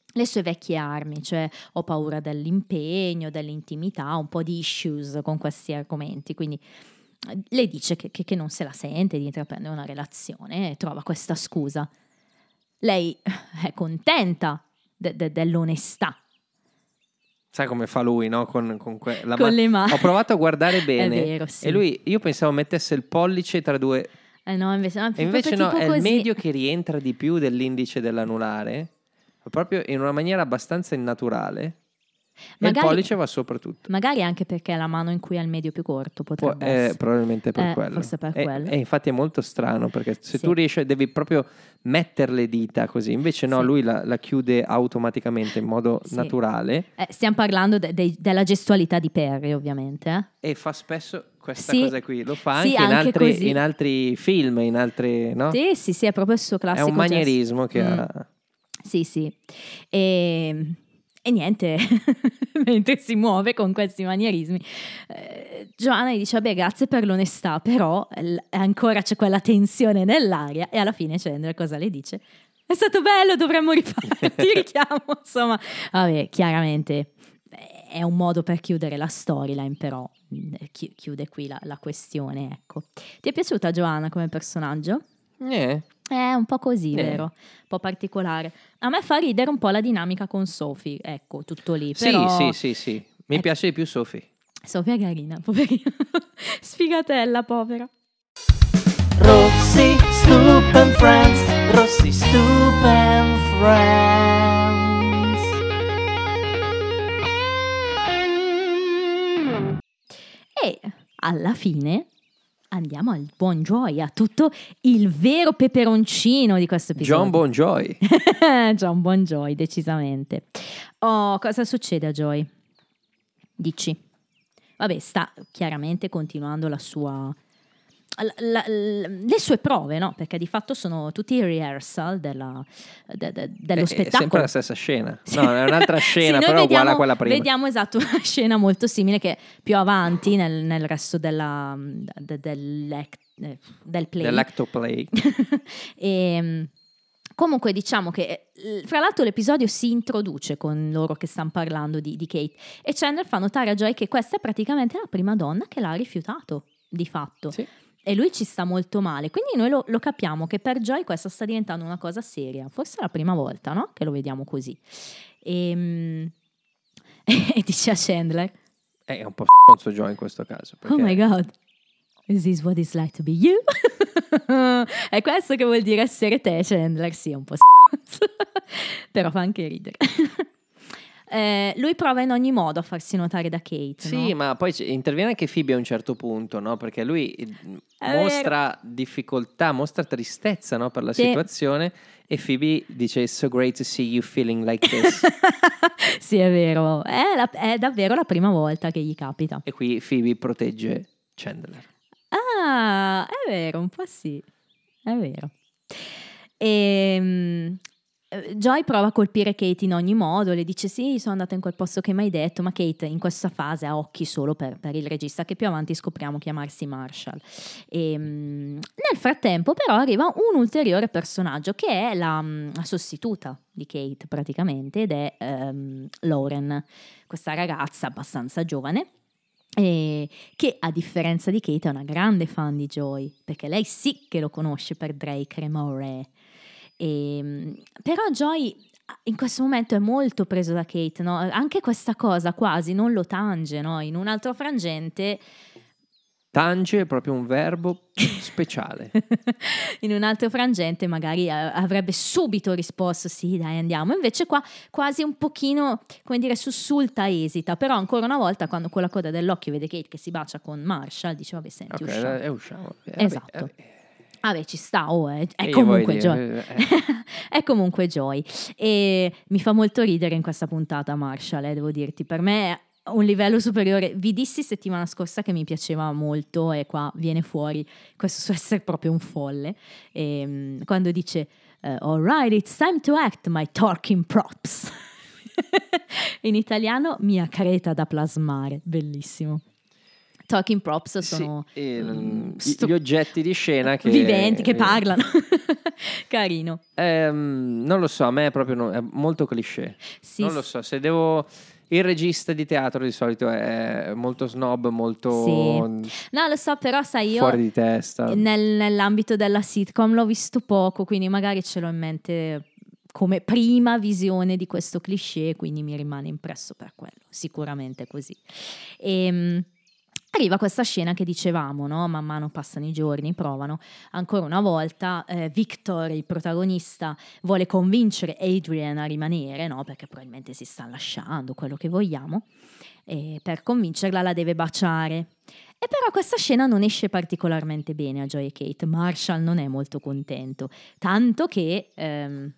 le sue vecchie armi, cioè ho paura dell'impegno, dell'intimità, un po' di issues con questi argomenti, quindi le dice che, che- che non se la sente di intraprendere una relazione e trova questa scusa. Lei è contenta de- de- dell'onestà Sai come fa lui, no? Con, con que- Con ma- le mani. Ho provato a guardare *laughs* bene. vero, sì. E lui, io pensavo mettesse il pollice tra due. Eh no, invece, no, E invece no, è il così. medio che rientra di più dell'indice dell'anulare. Proprio in una maniera abbastanza innaturale. Magari- il pollice va sopra tutto. Magari anche perché è la mano in cui ha il medio più corto Può- potrebbe eh, essere. probabilmente per Eh, quello. forse per E- quello. E, infatti è molto strano perché se Sì. tu riesci, devi proprio mettere le dita così. Invece no, Sì. lui la, la chiude automaticamente in modo Sì. naturale Eh, stiamo parlando de- dei- della gestualità di Perry, ovviamente. eh. e fa spesso questa Sì. cosa qui. Lo fa Sì, anche, in, anche altri, così. in altri film, in altri. No? Sì, sì, sì, è proprio il suo è classico un gesto. manierismo che Mm. ha. Sì, sì. E, e niente, *laughs* mentre si muove con questi manierismi, eh, Giovanna gli dice, vabbè, grazie per l'onestà, però l- ancora c'è quella tensione nell'aria e alla fine Chandler cosa le dice? È stato bello, dovremmo rifare, *laughs* ti richiamo, insomma. Vabbè, chiaramente eh, è un modo per chiudere la storyline, però mm, chi- chiude qui la, la questione, ecco. Ti è piaciuta Giovanna come personaggio? Eh, È un po' così, Eh. vero? Un po' particolare. A me fa ridere un po' la dinamica con Sophie, ecco, tutto lì. Sì, Però sì, sì, sì. Mi Eh. piace di più Sophie. Sophie è carina, poverina. *laughs* Sfigatella, povera. Rossi, Stoop and Friends. Rossi, Stoop and Friends. E alla fine andiamo al buon Joy, a tutto il vero peperoncino di questo episodio. John Bon Joy. *laughs* John Bon Joy, decisamente. Oh, cosa succede a Joy? Dici. Vabbè, sta chiaramente continuando la sua... la- la- le sue prove, no? Perché di fatto sono tutti i rehearsal della- de- de- dello È- È spettacolo. sempre la stessa scena. *laughs* Sì. No, è un'altra scena, Sì, però uguale vediamo- a quella prima. Vediamo esatto *laughs* una scena molto simile che più avanti nel, nel resto della, de- dell'act- eh, del play. Dell'Actoplay. *laughs* e, comunque diciamo che eh, fra l'altro l'episodio si introduce con loro che stanno parlando di, di Kate e Chandler fa notare a Joy che questa è praticamente la prima donna che l'ha rifiutato di fatto. Sì. E lui ci sta molto male, quindi noi lo, lo capiamo che per Joy questa sta diventando una cosa seria. Forse è la prima volta no? che lo vediamo così. E, *laughs* e dice a Chandler: È un po' stronzo Joy in questo caso. Oh perché- my god, is this what it's like to be you? *laughs* è questo che vuol dire essere te, Chandler? Sì, è un po' stronzo, *laughs* però fa anche ridere. Eh, lui prova in ogni modo a farsi notare da Kate. Sì, no? ma poi interviene anche Phoebe a un certo punto, no? Perché lui eh, mostra difficoltà, mostra tristezza no? per la Sì. situazione e Phoebe dice It's so great to see you feeling like this. *laughs* sì, è vero, è, la- è davvero la prima volta che gli capita. e qui Phoebe protegge Chandler. Ah, è vero, un po' sì, è vero. E, Joy prova a colpire Kate in ogni modo, le dice sì, sono andata in quel posto che mi hai detto, ma Kate in questa fase ha occhi solo per, per il regista che più avanti scopriamo chiamarsi Marshall. E, mm, nel frattempo però arriva un ulteriore personaggio che è la, mm, la sostituta di Kate praticamente ed è ehm, Lauren, questa ragazza abbastanza giovane e che a differenza di Kate è una grande fan di Joy, perché lei sì che lo conosce per Drake Remore. E, però Joy in questo momento è molto preso da Kate, no? Anche questa cosa quasi non lo tange, no? In un altro frangente Tange è proprio un verbo speciale. *laughs* in un altro frangente magari eh, avrebbe subito risposto sì dai andiamo invece qua quasi un pochino come dire sussulta esita però ancora una volta quando con la coda dell'occhio vede Kate che si bacia con Marshall dice vabbè senti ok, usciamo e usciamo. Eh, vabbè, Esatto. Vabbè. Vabbè, ci sta, oh, è, è comunque Joy. eh, *laughs* è comunque Joy. E mi fa molto ridere in questa puntata Marshall, eh, devo dirti. Per me è un livello superiore. Vi dissi settimana scorsa che mi piaceva molto e qua viene fuori questo suo essere proprio un folle. E, quando dice, eh, alright, it's time to act, my talking props. *laughs* in italiano, mia creta da plasmare. Bellissimo. Talking props sì, sono... e, mm, mm, stru- gli oggetti di scena che... viventi che eh, parlano. *laughs* Carino. ehm, non lo so, a me è proprio no- è molto cliché. Sì, non lo so, se devo... Il regista di teatro di solito è molto snob, molto No, lo so, però sai, io fuori di testa. nel- nell'ambito della sitcom l'ho visto poco, quindi magari ce l'ho in mente come prima visione di questo cliché, quindi mi rimane impresso per quello, sicuramente così. E, Arriva questa scena che dicevamo, no? man mano passano i giorni, provano. Ancora una volta eh, Victor, il protagonista, vuole convincere Adrian a rimanere, no? perché probabilmente si sta lasciando, quello che vogliamo, e per convincerla la deve baciare. E però questa scena non esce particolarmente bene a Joy e Kate. Marshall non è molto contento, tanto che ehm,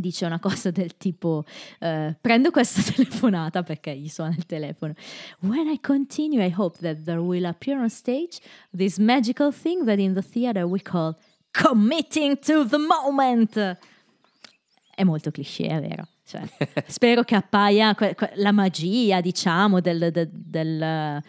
dice una cosa del tipo eh, prendo questa *laughs* telefonata perché gli suona il telefono. When I continue, I hope that there will appear on stage this magical thing that in the theater we call committing to the moment. È molto cliché, è vero. Cioè, *laughs* spero che appaia que- que- la magia, diciamo, del, del- del, eh,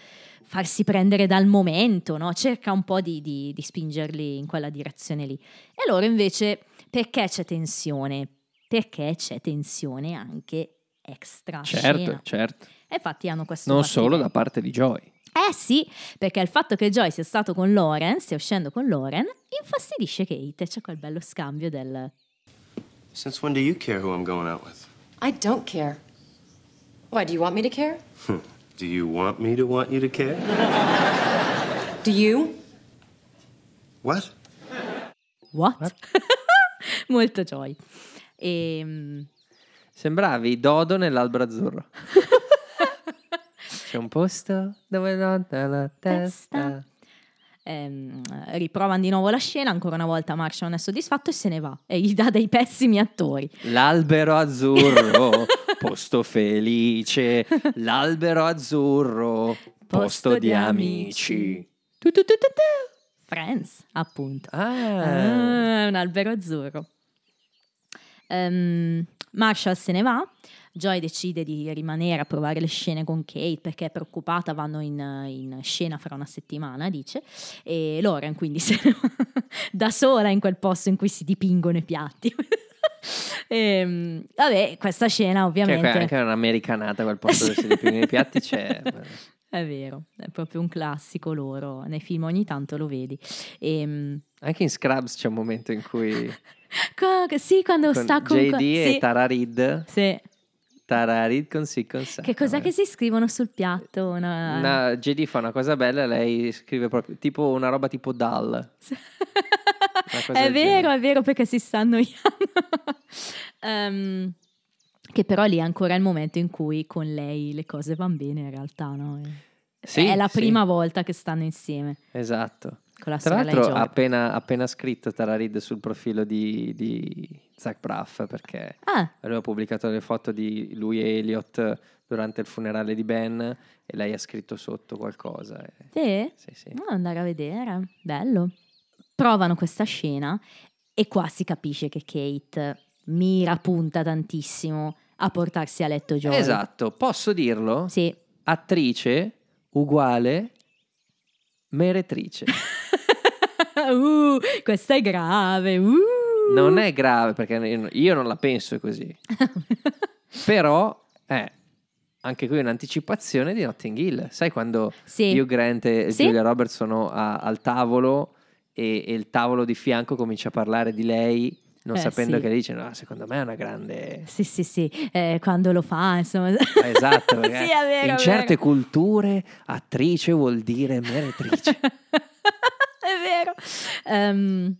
farsi prendere dal momento, no? cerca un po' di, di- di spingerli in quella direzione lì. E loro invece, perché c'è tensione? Perché c'è tensione anche extra certo, scena. certo. E infatti hanno questo Non solo da parte di Joy. Eh sì, perché il fatto che Joy sia stato con Loren, stia uscendo con Loren, infastidisce Kate. C'è quel bello scambio del... Since when do you care who I'm going out with? I don't care. Why, do you want me to care? Do you want me to want you to care? Do you? What? What? *laughs* Molto Joy. Ehm, Sembravi Dodo nell'albero azzurro. *laughs* C'è un posto dove non te la testa. Ehm, riprovano di nuovo la scena, ancora una volta Marshall non è soddisfatto e se ne va e gli dà dei pessimi attori. L'albero azzurro, *laughs* posto felice. L'albero azzurro, posto, di amici. Tu, tu, tu, tu. Friends, appunto. Ah, Ah, un albero azzurro. Ehm, Marshall se ne va. Joy decide di rimanere a provare le scene con Kate perché è preoccupata, vanno in, in scena fra una settimana, dice. E Lauren quindi *laughs* se ne va da sola in quel posto in cui si dipingono i piatti. *laughs* Ehm, vabbè, questa scena ovviamente... è anche un'americanata quel posto dove si dipingono i piatti c'è. *laughs* È vero, è proprio un classico loro. Nei film ogni tanto lo vedi. Ehm, Anche in Scrubs c'è un momento in cui *laughs* co- sì, quando con sta con... JD sì, e Tara Reid, sì. Tara Reid con sì con sa. Che cos'è Vabbè. che si scrivono sul piatto? Una... Una- JD fa una cosa bella e lei scrive proprio tipo una roba tipo Dal. *laughs* cosa È vero, genere. è vero perché si sta annoiando. *laughs* Ehm, che però lì è ancora il momento in cui con lei le cose vanno bene in realtà, no? Sì, è la sì. volta che stanno insieme Esatto. con la Tra l'altro ha appena, appena scritto Tara Reid sul profilo di, di Zach Braff perché Ah, aveva pubblicato le foto di lui e Elliot durante il funerale di Ben e lei ha scritto sotto qualcosa. e- sì? Sì, sì. No, andare a vedere, bello. Provano questa scena e qua si capisce che Kate mira punta tantissimo a portarsi a letto Joy. Esatto, posso dirlo? Sì. Attrice uguale meretrice. *laughs* uh, questa è grave. uh. Non è grave perché io- non la penso così. *laughs* Però è anche qui un'anticipazione di Notting Hill. Sai quando Sì. Hugh Grant e Sì. Julia Roberts sono a- al tavolo e, e il tavolo di fianco comincia a parlare di lei non Eh, sapendo sì. che dice, no, secondo me è una grande... Sì, sì, sì, eh, quando lo fa, insomma. Esatto, *laughs* perché sì, vero. in certe culture attrice vuol dire meretrice. *laughs* è vero. Ehm,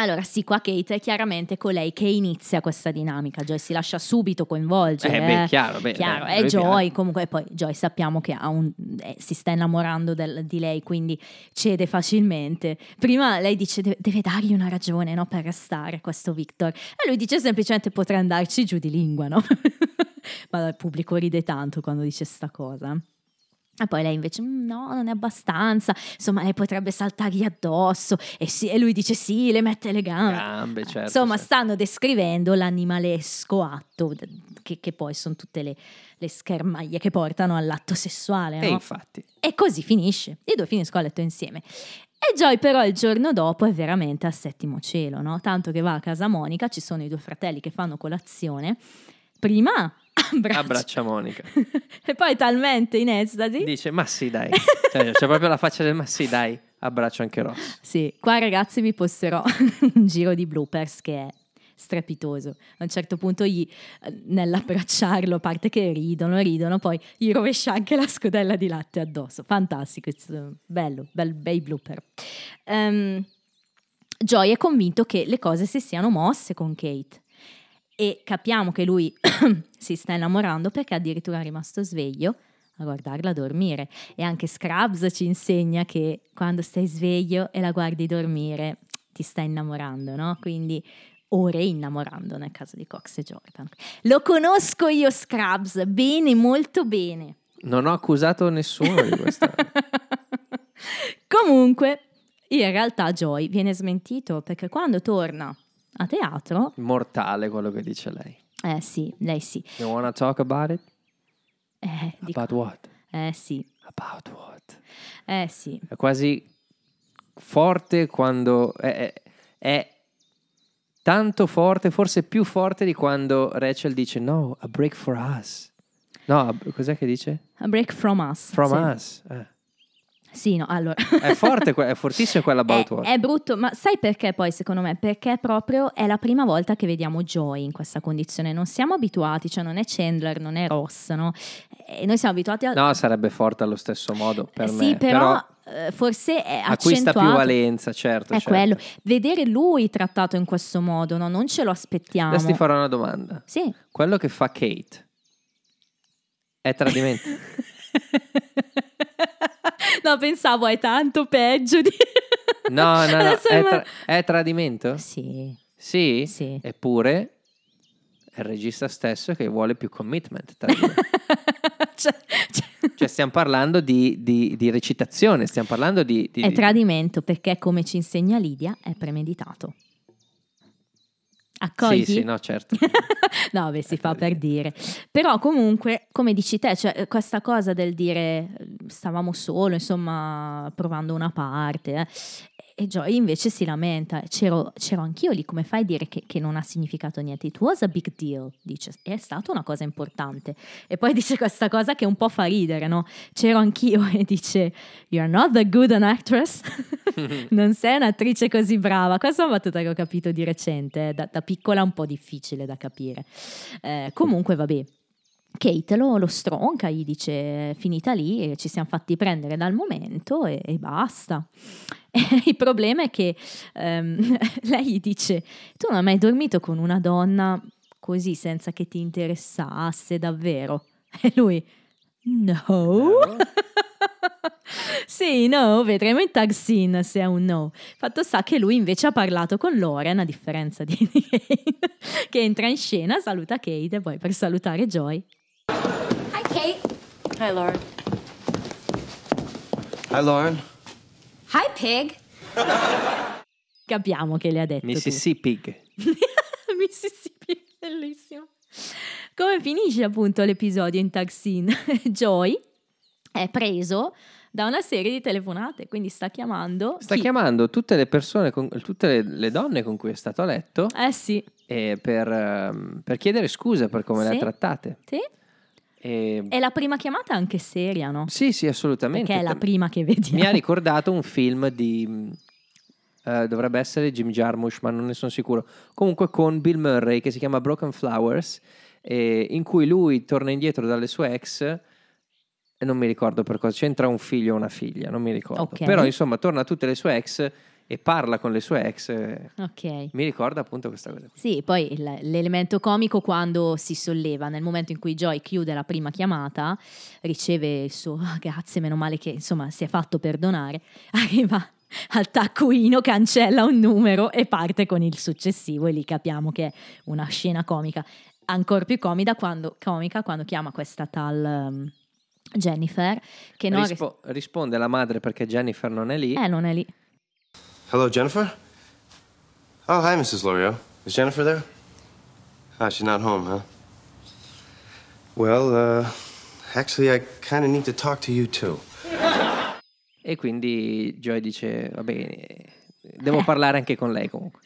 allora, sì, qua Kate è chiaramente colei che inizia questa dinamica. Joy si lascia subito coinvolgere. Eh, beh, chiaro, beh, Chiaro, beh, è Joy, piace. comunque poi Joy sappiamo che un- eh, si sta innamorando del- di lei, quindi cede facilmente. Prima lei dice deve, deve dargli una ragione no, per restare questo Victor e lui dice semplicemente potrei andarci giù di lingua, no? *laughs* Ma il pubblico ride tanto quando dice sta cosa. E poi lei invece, "Mm, no, non è abbastanza, insomma, lei potrebbe saltargli addosso. E, sì- e lui dice, sì, le mette le gambe. Gambe, certo. insomma, sì. stanno descrivendo l'animalesco atto, che, che poi sono tutte le, le schermaglie che portano all'atto sessuale. E no? infatti, E così finisce. I due finiscono a letto insieme. E Joy però il giorno dopo è veramente al settimo cielo, no? Tanto che va a casa Monica, ci sono i due fratelli che fanno colazione. Prima abbraccia, abbraccia Monica. *laughs* e poi talmente in estasi. Dice, ma sì dai. *laughs* Cioè, c'è proprio la faccia del ma sì dai, abbraccio anche Ross. Sì, qua ragazzi vi posterò *laughs* un giro di bloopers che è strepitoso. A un certo punto gli, eh, nell'abbracciarlo, a parte che ridono, ridono, poi gli rovescia anche la scodella di latte addosso. Fantastico, uh, bello, bel, bei blooper. Ehm, Joy è convinto che le cose si siano mosse con Kate e capiamo che lui *clears throat* si sta innamorando perché addirittura è rimasto sveglio a guardarla dormire e anche Scrubs ci insegna che quando stai sveglio e la guardi dormire ti sta innamorando, no? Quindi o reinnamorando nel caso di Cox e Jordan. Lo conosco io Scrubs bene, molto bene. Non ho accusato nessuno di questa. *laughs* Comunque, in realtà Joy viene smentito perché quando torna a teatro, Mortale quello che dice lei. eh sì, lei sì, You wanna talk about it? eh, dico- About what? eh sì, About what? eh sì, È quasi forte quando... È, è- è tanto forte, forse più forte di quando Rachel dice no, a break for us. No, a- cos'è che dice? a break from us. From sì. us. Eh. Sì, no, allora. È forte, *laughs* è fortissimo quella about È, what. è brutto, ma sai perché poi secondo me? Perché proprio è la prima volta che vediamo Joy in questa condizione. Non siamo abituati, cioè non è Chandler, non è Ross, no? E noi siamo abituati a... No, sarebbe forte allo stesso modo per sì, me. però, eh, forse è acquista più valenza, certo. È certo. quello. Vedere lui trattato in questo modo, no? Non ce lo aspettiamo. Adesso ti farò una domanda. Sì. Quello che fa Kate è tradimento? *laughs* no, pensavo è tanto peggio di... *laughs* No, no, no. È, tra- è tradimento? Sì, Sì? sì. Eppure è il regista stesso che vuole più commitment. *laughs* Cioè- cioè- cioè stiamo parlando di, di- di recitazione, stiamo parlando di... di- È di- tradimento perché, come ci insegna Lidia, è premeditato. Accogli? Sì, sì, no, certo. *laughs* no, beh, si fa per dire. Però comunque, come dici te, cioè, questa cosa del dire eh, stavamo solo, insomma, provando una parte, eh, e Joy invece si lamenta, c'ero, c'ero anch'io lì, come fai a dire che, che non ha significato niente? It was a big deal, dice, è stata una cosa importante. E poi dice questa cosa che un po' fa ridere, no? C'ero anch'io *laughs* e dice, you're not that good an actress, *laughs* non sei un'attrice così brava. Questa è una battuta che ho capito di recente, eh, da, da piccola è un po' difficile da capire. Eh, comunque, vabbè. Kate lo, lo stronca, gli dice finita lì, ci siamo fatti prendere dal momento e, e basta. *laughs* E il problema è che ehm, *laughs* lei gli dice, tu non hai mai dormito con una donna così senza che ti interessasse davvero? *laughs* E lui, no. sì, no, vedremo in tag scene se è un no. Fatto sta che lui invece ha parlato con Loren, a differenza di di Kate, che entra in scena, saluta Kate e poi per salutare Joy. Hi, Kate. Hi, Lauren. Hi, Lauren. Hi, Pig. *laughs* Capiamo che le ha detto. Mississippi. Pig. *laughs* Mississippi, bellissimo. Come finisce appunto l'episodio in tag *laughs* scene? Joy è preso da una serie di telefonate, quindi sta chiamando. Sta chi? chiamando tutte le persone, con- tutte le, le donne con cui è stato a letto Eh sì, e per, ehm, per chiedere scusa per come le Sì. ha trattate. sì. E- E la prima chiamata è anche seria, no? Sì, sì, assolutamente. Perché è la prima che vediamo. Mi ha ricordato un film di... eh, dovrebbe essere Jim Jarmusch, ma non ne sono sicuro. Comunque con Bill Murray che si chiama Broken Flowers, eh, in cui lui torna indietro dalle sue ex e non mi ricordo per cosa, c'entra un figlio o una figlia, non mi ricordo. Ok. Però insomma torna a tutte le sue ex e parla con le sue ex. Ok. Mi ricorda appunto questa cosa. Sì, poi l'elemento comico quando si solleva, nel momento in cui Joy chiude la prima chiamata, riceve il suo "Ah, *laughs* grazie, meno male che insomma si è fatto perdonare, *laughs* arriva al taccuino, cancella un numero e parte con il successivo e lì capiamo che è una scena comica. Ancora più comica quando, comica quando chiama questa tal um, Jennifer che non, Rispo- risponde la madre perché Jennifer non è lì. eh, non è lì. Hello, Jennifer? Oh, hi, Mrs. L'Oreal. Is Jennifer there? Ah, she's not home, huh? Well, uh, actually, I kind of need to talk to you, too. E quindi Joy dice, va bene, devo parlare anche con lei comunque.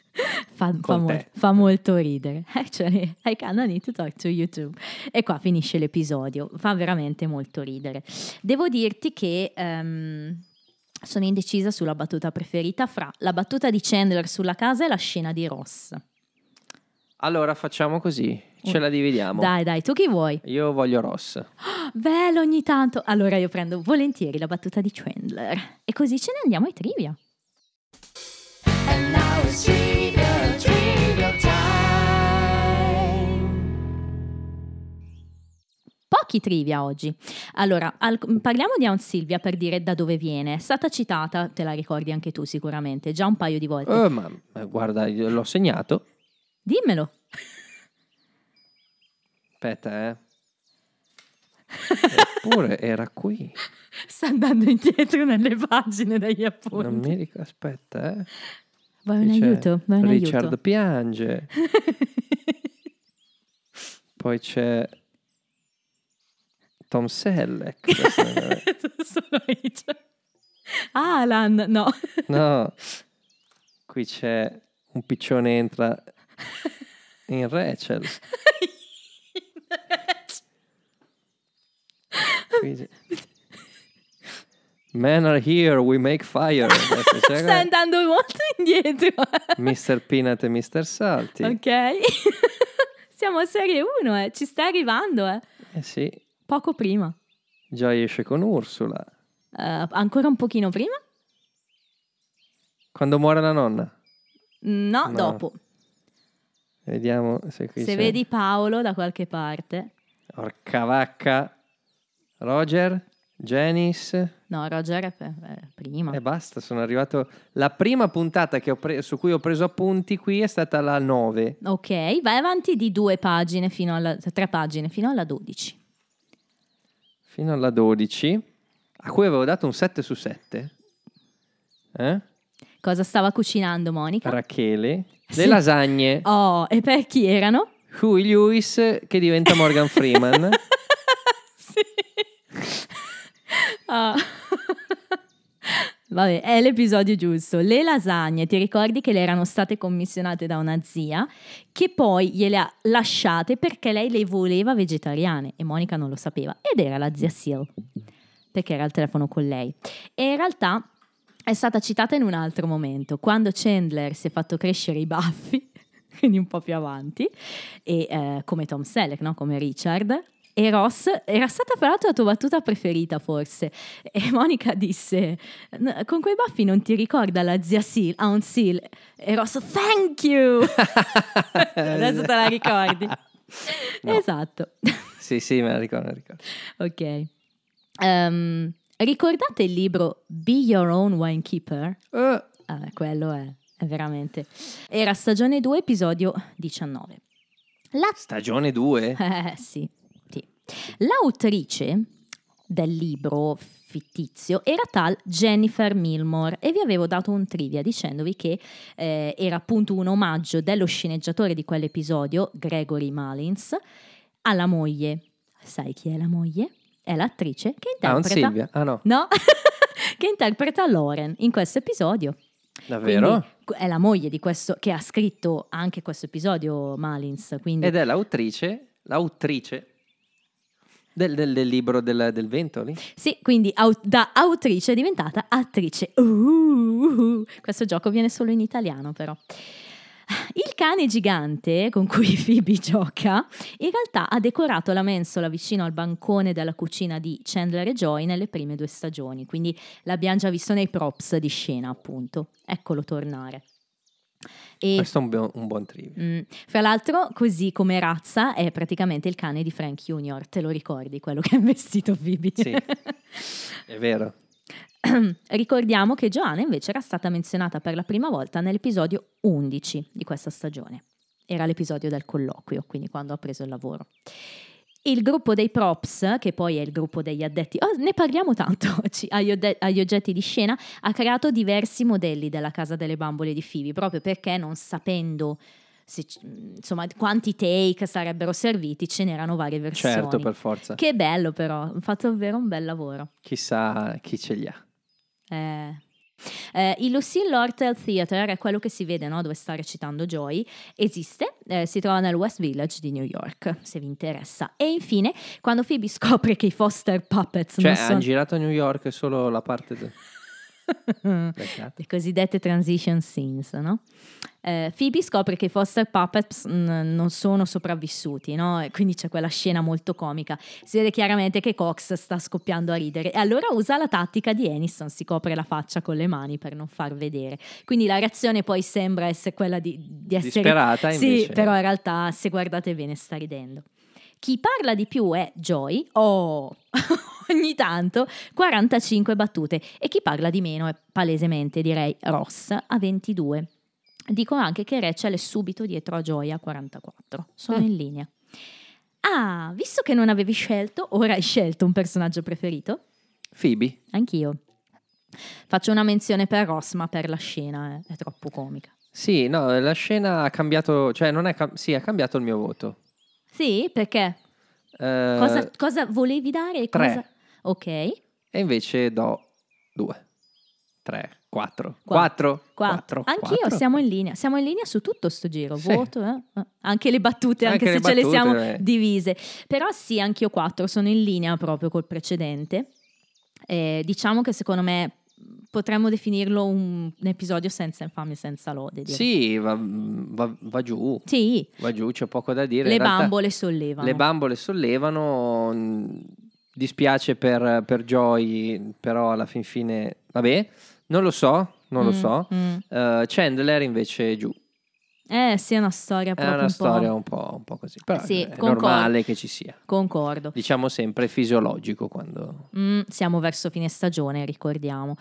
Fa, fa Con mol- te. fa molto ridere. *laughs* Actually, I kinda need to talk to YouTube. E qua finisce l'episodio. Fa veramente molto ridere. Devo dirti che ehm, sono indecisa sulla battuta preferita fra la battuta di Chandler sulla casa e la scena di Ross. Allora facciamo così, ce la dividiamo. Dai, dai, tu chi vuoi? Io voglio Ross. *gasps* Bello ogni tanto. Allora io prendo volentieri la battuta di Chandler. E così ce ne andiamo ai trivia. Pochi trivia oggi. Allora, al- parliamo di Aunt Silvia per dire da dove viene. È stata citata, te la ricordi anche tu sicuramente, già un paio di volte. Eh, ma guarda, l'ho segnato. Dimmelo. Aspetta, eh. *laughs* Eppure era qui. Sta andando indietro nelle pagine degli appunti. Non mi ricordo. Aspetta, eh. Vuoi un aiuto? Vuoi un Richard aiuto? piange. *laughs* Poi c'è Tom Selleck. *laughs* *laughs* Alan, no. no, qui c'è un piccione entra in Rachel. Men are here, we make fire. *laughs* Stai andando molto indietro. Mr. Peanut e Mr. Salty. ok. Siamo a serie 1, eh. ci sta arrivando, eh. Eh sì, Poco prima. Joy esce con Ursula. Eh, ancora un pochino prima? Quando muore la nonna. No, No. dopo. Vediamo se qui Se c'è. vedi Paolo da qualche parte. Orca vacca. Roger, Janice. No, Roger è per- eh, prima. E basta, sono arrivato. La prima puntata che ho pre- su cui ho preso appunti qui è stata la 9. Ok, vai avanti di due pagine fino alla tre pagine fino alla 12. Fino alla 12. A cui avevo dato un 7 su 7. Eh? Cosa stava cucinando Monica? Rachele. Le Sì. lasagne. Oh, e per chi erano? Huey Lewis che diventa Morgan Freeman. *laughs* sì. Ah. Vabbè, è l'episodio giusto. Le lasagne, ti ricordi che le erano state commissionate da una zia che poi gliele ha lasciate perché lei le voleva vegetariane e Monica non lo sapeva ed era la zia Seal perché era al telefono con lei. E in realtà è stata citata in un altro momento, quando Chandler si è fatto crescere i baffi, *laughs* quindi un po' più avanti, e eh, come Tom Selleck, no? come Richard. E Ross era stata fra l'altro la tua battuta preferita forse e Monica disse "N- con quei baffi non ti ricorda la zia Seal, Aunt Seal e Ross thank you *laughs* adesso te la ricordi *laughs* No. esatto *laughs* sì, sì, me la ricordo. me la ricordo. ok Ehm, ricordate il libro Be Your Own Winekeeper? Eh, Ah, quello è, è veramente. Era stagione 2, episodio 19. La... stagione 2. Eh, sì. L'autrice del libro fittizio era tal Jennifer Milmore e vi avevo dato un trivia dicendovi che eh, era appunto un omaggio dello sceneggiatore di quell'episodio, Gregory Mullins, alla moglie. Sai chi è la moglie? È l'attrice che Ah, interpreta... Silvia. Ah no, No, *laughs* che interpreta Lauren in questo episodio. davvero? Quindi è la moglie di questo che ha scritto anche questo episodio Malins. Quindi Ed è l'autrice, l'autrice Del, del- del libro del, del Ventoli? Sì, quindi au- da autrice è diventata attrice. Uh, questo gioco viene solo in italiano, però. Il cane gigante con cui *laughs* Phoebe gioca in realtà ha decorato la mensola vicino al bancone della cucina di Chandler e Joy nelle prime due stagioni, quindi l'abbiamo già visto nei props di scena, appunto. Eccolo tornare. E Questo è un, buon- un buon trivia. Mm, Fra l'altro, così come razza, è praticamente il cane di Frank Junior. Te lo ricordi quello che ha investito Phoebe? Sì. *laughs* È vero. *clears throat* Ricordiamo che Joanna invece era stata menzionata per la prima volta nell'episodio 11 di questa stagione. Era l'episodio del colloquio, quindi quando ha preso il lavoro. Il gruppo dei props, che poi è il gruppo degli addetti, oh, ne parliamo tanto *laughs* oggi, agli, agli oggetti di scena, ha creato diversi modelli della casa delle bambole di Phoebe, proprio perché non sapendo se insomma, quanti take sarebbero serviti, ce n'erano varie versioni. Certo, per forza. Che bello però, ha fatto davvero un bel lavoro. Chissà chi ce li ha. Eh. Eh, il Lucille Lortel Theatre è quello che si vede no, dove sta recitando Joy. Esiste, eh, si trova nel West Village di New York, se vi interessa. E infine, quando Phoebe scopre che i Foster Puppets Cioè, non hanno sono girato a New York solo la parte del... le cosiddette transition scenes, no? Eh, Phoebe scopre che i Foster Puppets mm, non sono sopravvissuti, no? E quindi c'è quella scena molto comica. Si vede chiaramente che Cox sta scoppiando a ridere e allora usa la tattica di Aniston, si copre la faccia con le mani per non far vedere. Quindi la reazione poi sembra essere quella di, di essere... Disperata, Sì, invece- però in realtà se guardate bene sta ridendo. Chi parla di più è Joy, oh, *laughs* ogni tanto 45 battute, e chi parla di meno è palesemente, direi, Ross a 22. Dico anche che Rachel è subito dietro a Joy a 44. Sono Mm. in linea. Ah, visto che non avevi scelto, ora hai scelto un personaggio preferito? Phoebe? Anch'io. Faccio una menzione per Ross, ma per la scena è, è troppo comica. Sì, no, la scena ha cambiato, cioè non è, sì, ha cambiato il mio voto. Sì, perché? Eh, Cosa, cosa volevi dare? tre. Cosa... Ok. E invece do due, tre, quattro, Qua- quattro, Quattro. quattro. Anch'io quattro. siamo in linea, siamo in linea su tutto sto giro, Sì. voto, eh? Eh, anche le battute, anche, Anche se le ce le battute, siamo eh. divise. Però sì, anch'io quattro, sono in linea proprio col precedente. Eh, diciamo che secondo me potremmo definirlo un, un episodio senza infamia, senza lode. direi. Sì, va, va- va giù, Sì, va giù, c'è poco da dire. le realtà bambole sollevano. Le bambole sollevano, mh, dispiace per, per Joy, però alla fin fine, vabbè, non lo so, non lo Mm, so. mm. Eh, Chandler invece giù. Eh sì, è una storia È proprio una un storia po'... un po', un po' così, però Sì, è concordo. normale che ci sia. Concordo. Diciamo sempre fisiologico quando... Mm, siamo verso fine stagione, ricordiamo.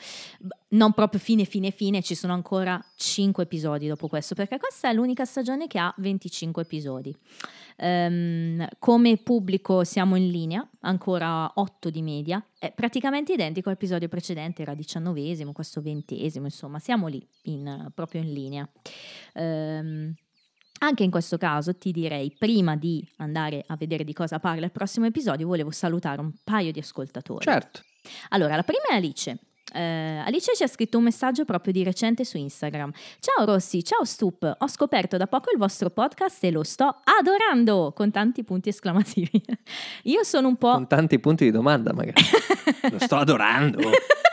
Non proprio fine, fine, fine, ci sono ancora 5 episodi dopo questo, perché questa è l'unica stagione che ha 25 episodi. Ehm, come pubblico siamo in linea, ancora 8 di media, è praticamente identico all'episodio precedente, era 19esimo, questo 20esimo, insomma, siamo lì, in- proprio in linea. Ehm, anche in questo caso ti direi, prima di andare a vedere di cosa parla il prossimo episodio, volevo salutare un paio di ascoltatori. Certo, Allora, la prima è Alice. Eh, Alice ci ha scritto un messaggio proprio di recente su Instagram. Ciao Rossi, ciao Stup, ho scoperto da poco il vostro podcast e lo sto adorando con tanti punti esclamativi. *laughs* Io sono un po'... con tanti punti di domanda magari. *laughs* Lo sto adorando. *laughs*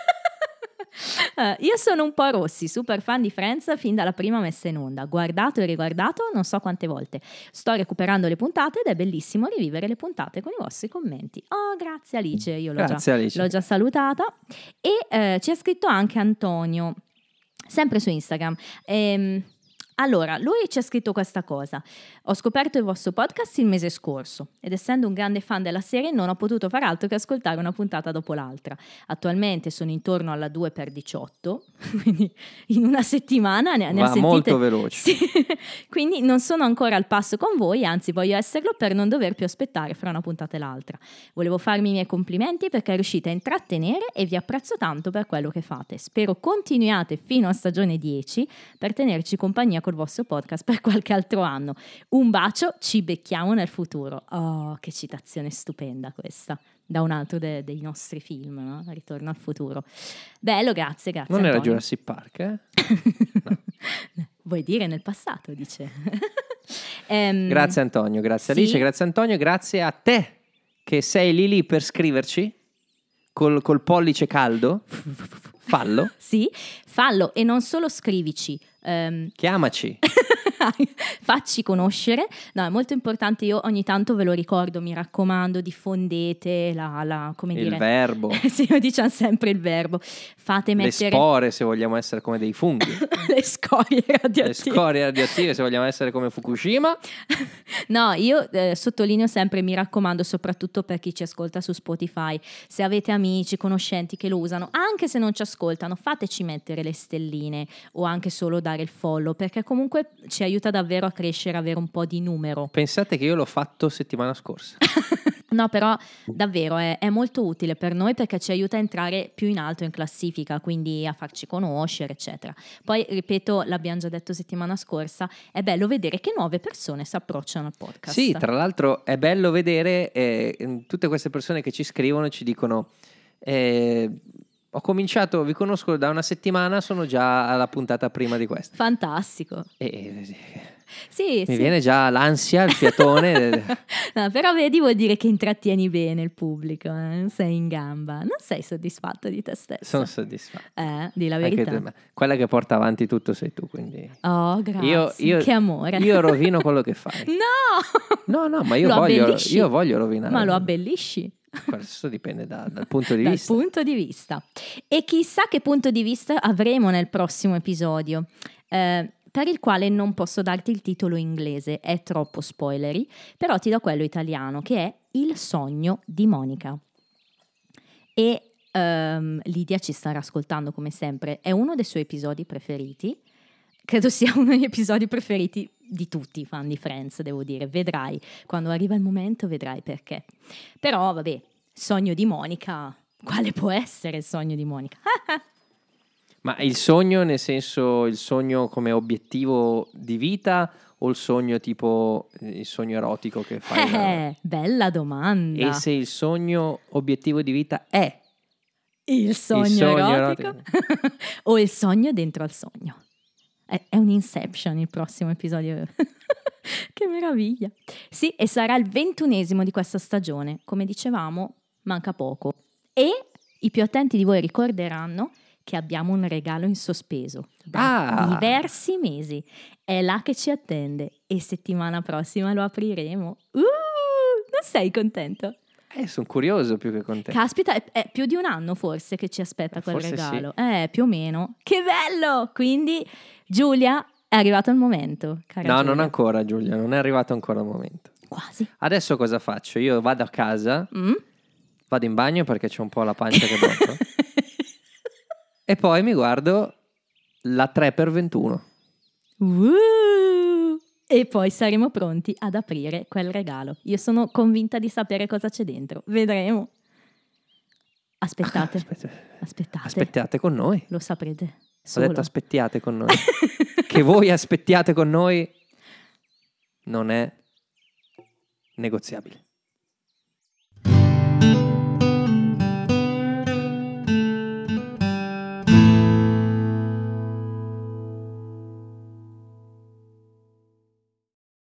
*laughs* Eh, io sono un po' Rossi, super fan di Friends fin dalla prima messa in onda. Guardato e riguardato non so quante volte. Sto recuperando le puntate ed è bellissimo rivivere le puntate con i vostri commenti. Oh, grazie Alice, io l'ho, Grazie, già, Alice. l'ho già salutata. E eh, ci ha scritto anche Antonio, sempre su Instagram. Ehm, allora, lui ci ha scritto questa cosa. Ho scoperto il vostro podcast il mese scorso ed essendo un grande fan della serie non ho potuto far altro che ascoltare una puntata dopo l'altra. Attualmente sono intorno alla 2 per 18, *laughs* quindi in una settimana ne, ne Va sentite... molto veloce. Sì, *laughs* quindi non sono ancora al passo con voi, anzi voglio esserlo per non dover più aspettare fra una puntata e l'altra. Volevo farmi i miei complimenti perché riuscite a intrattenere e vi apprezzo tanto per quello che fate. Spero continuiate fino a stagione 10 per tenerci compagnia col vostro podcast per qualche altro anno. Un bacio, ci becchiamo nel futuro. Oh, che citazione stupenda questa, da un altro de- dei nostri film, no? Ritorno al futuro. Bello, grazie, grazie. Non era Antonio. Jurassic Park, eh? *laughs* Vuoi dire nel passato, dice. *laughs* Ehm, Grazie Antonio, grazie Sì. Alice, grazie Antonio, grazie a te che sei lì lì per scriverci col, col pollice caldo, *laughs* fallo, *laughs* Sì, fallo e non solo scrivici. ehm, chiamaci. *laughs* facci conoscere. No, è molto importante. Io ogni tanto ve lo ricordo, mi raccomando, diffondete la, la- come Il dire. verbo, *laughs* sì, noi diciamo sempre il verbo. Fate le mettere spore se vogliamo essere come dei funghi, *coughs* le scorie le radioattive. scorie radioattive se vogliamo essere come Fukushima. *laughs* No, io eh, sottolineo sempre, mi raccomando, soprattutto per chi ci ascolta su Spotify, se avete amici, conoscenti che lo usano, anche se non ci ascoltano, fateci mettere le stelline o anche solo dare il follow, perché comunque ci aiuta davvero a crescere, avere un po' di numero. Pensate che io l'ho fatto settimana scorsa. *laughs* No, però davvero è, è molto utile per noi perché ci aiuta a entrare più in alto in classifica, quindi a farci conoscere, eccetera. Poi, ripeto, l'abbiamo già detto settimana scorsa, è bello vedere che nuove persone si approcciano al podcast. Sì, tra l'altro è bello vedere eh, tutte queste persone che ci scrivono e ci dicono eh, ho cominciato, vi conosco da una settimana, sono già alla puntata prima di questa. Fantastico. E, Sì, mi sì. viene già l'ansia, il fiatone. *laughs* No, però vedi vuol dire che intrattieni bene il pubblico, eh, sei in gamba, non sei soddisfatto di te stesso. sono soddisfatto. Eh, di la Anche verità. ma quella che porta avanti tutto sei tu, quindi... Oh, grazie. Io, io- che amore. Io rovino *laughs* quello che fai. No! No, no, ma io voglio, io voglio rovinare. Ma lo abbellisci. Questo dipende da- dal punto di dal vista. punto di vista. E chissà che punto di vista avremo nel prossimo episodio. eh, per il quale non posso darti il titolo inglese, è troppo spoilery, però ti do quello italiano che è Il sogno di Monica. E ehm, Lidia ci starà ascoltando come sempre, è uno dei suoi episodi preferiti, credo sia *laughs* uno degli episodi preferiti di tutti i fan di Friends, devo dire, vedrai, quando arriva il momento vedrai perché. Però vabbè, sogno di Monica, quale può essere il sogno di Monica? *laughs* Ma il sogno, nel senso, il sogno come obiettivo di vita o il sogno tipo eh, il sogno erotico che fai? Eh, bella domanda. E se il sogno obiettivo di vita è Il sogno, sogno erotico? *laughs* o il sogno dentro al sogno? È, è un Inception il prossimo episodio. *laughs* che meraviglia. Sì, e sarà il ventunesimo di questa stagione. Come dicevamo, manca poco. E i più attenti di voi ricorderanno che abbiamo un regalo in sospeso da Ah! diversi mesi. È là che ci attende e settimana prossima lo apriremo. Uh, non sei contento? Eh, sono curioso più che contento. Caspita, è, è più di un anno forse che ci aspetta quel Forse regalo. Eh, più o meno. Che bello! Quindi, Giulia, è arrivato il momento. no, Giulia. non ancora Giulia, non è arrivato ancora il momento. Quasi. Adesso cosa faccio? Io vado a casa, Mm? vado in bagno perché c'ho un po' la pancia che botto *laughs* e poi mi guardo la 3x21. Uh! E poi saremo pronti ad aprire quel regalo. Io sono convinta di sapere cosa c'è dentro. Vedremo. Aspettate, *laughs* Aspetta- aspettate. aspettiate con noi. Lo saprete. Ho Solo. detto aspettiate con noi. *laughs* che voi aspettiate con noi non è negoziabile.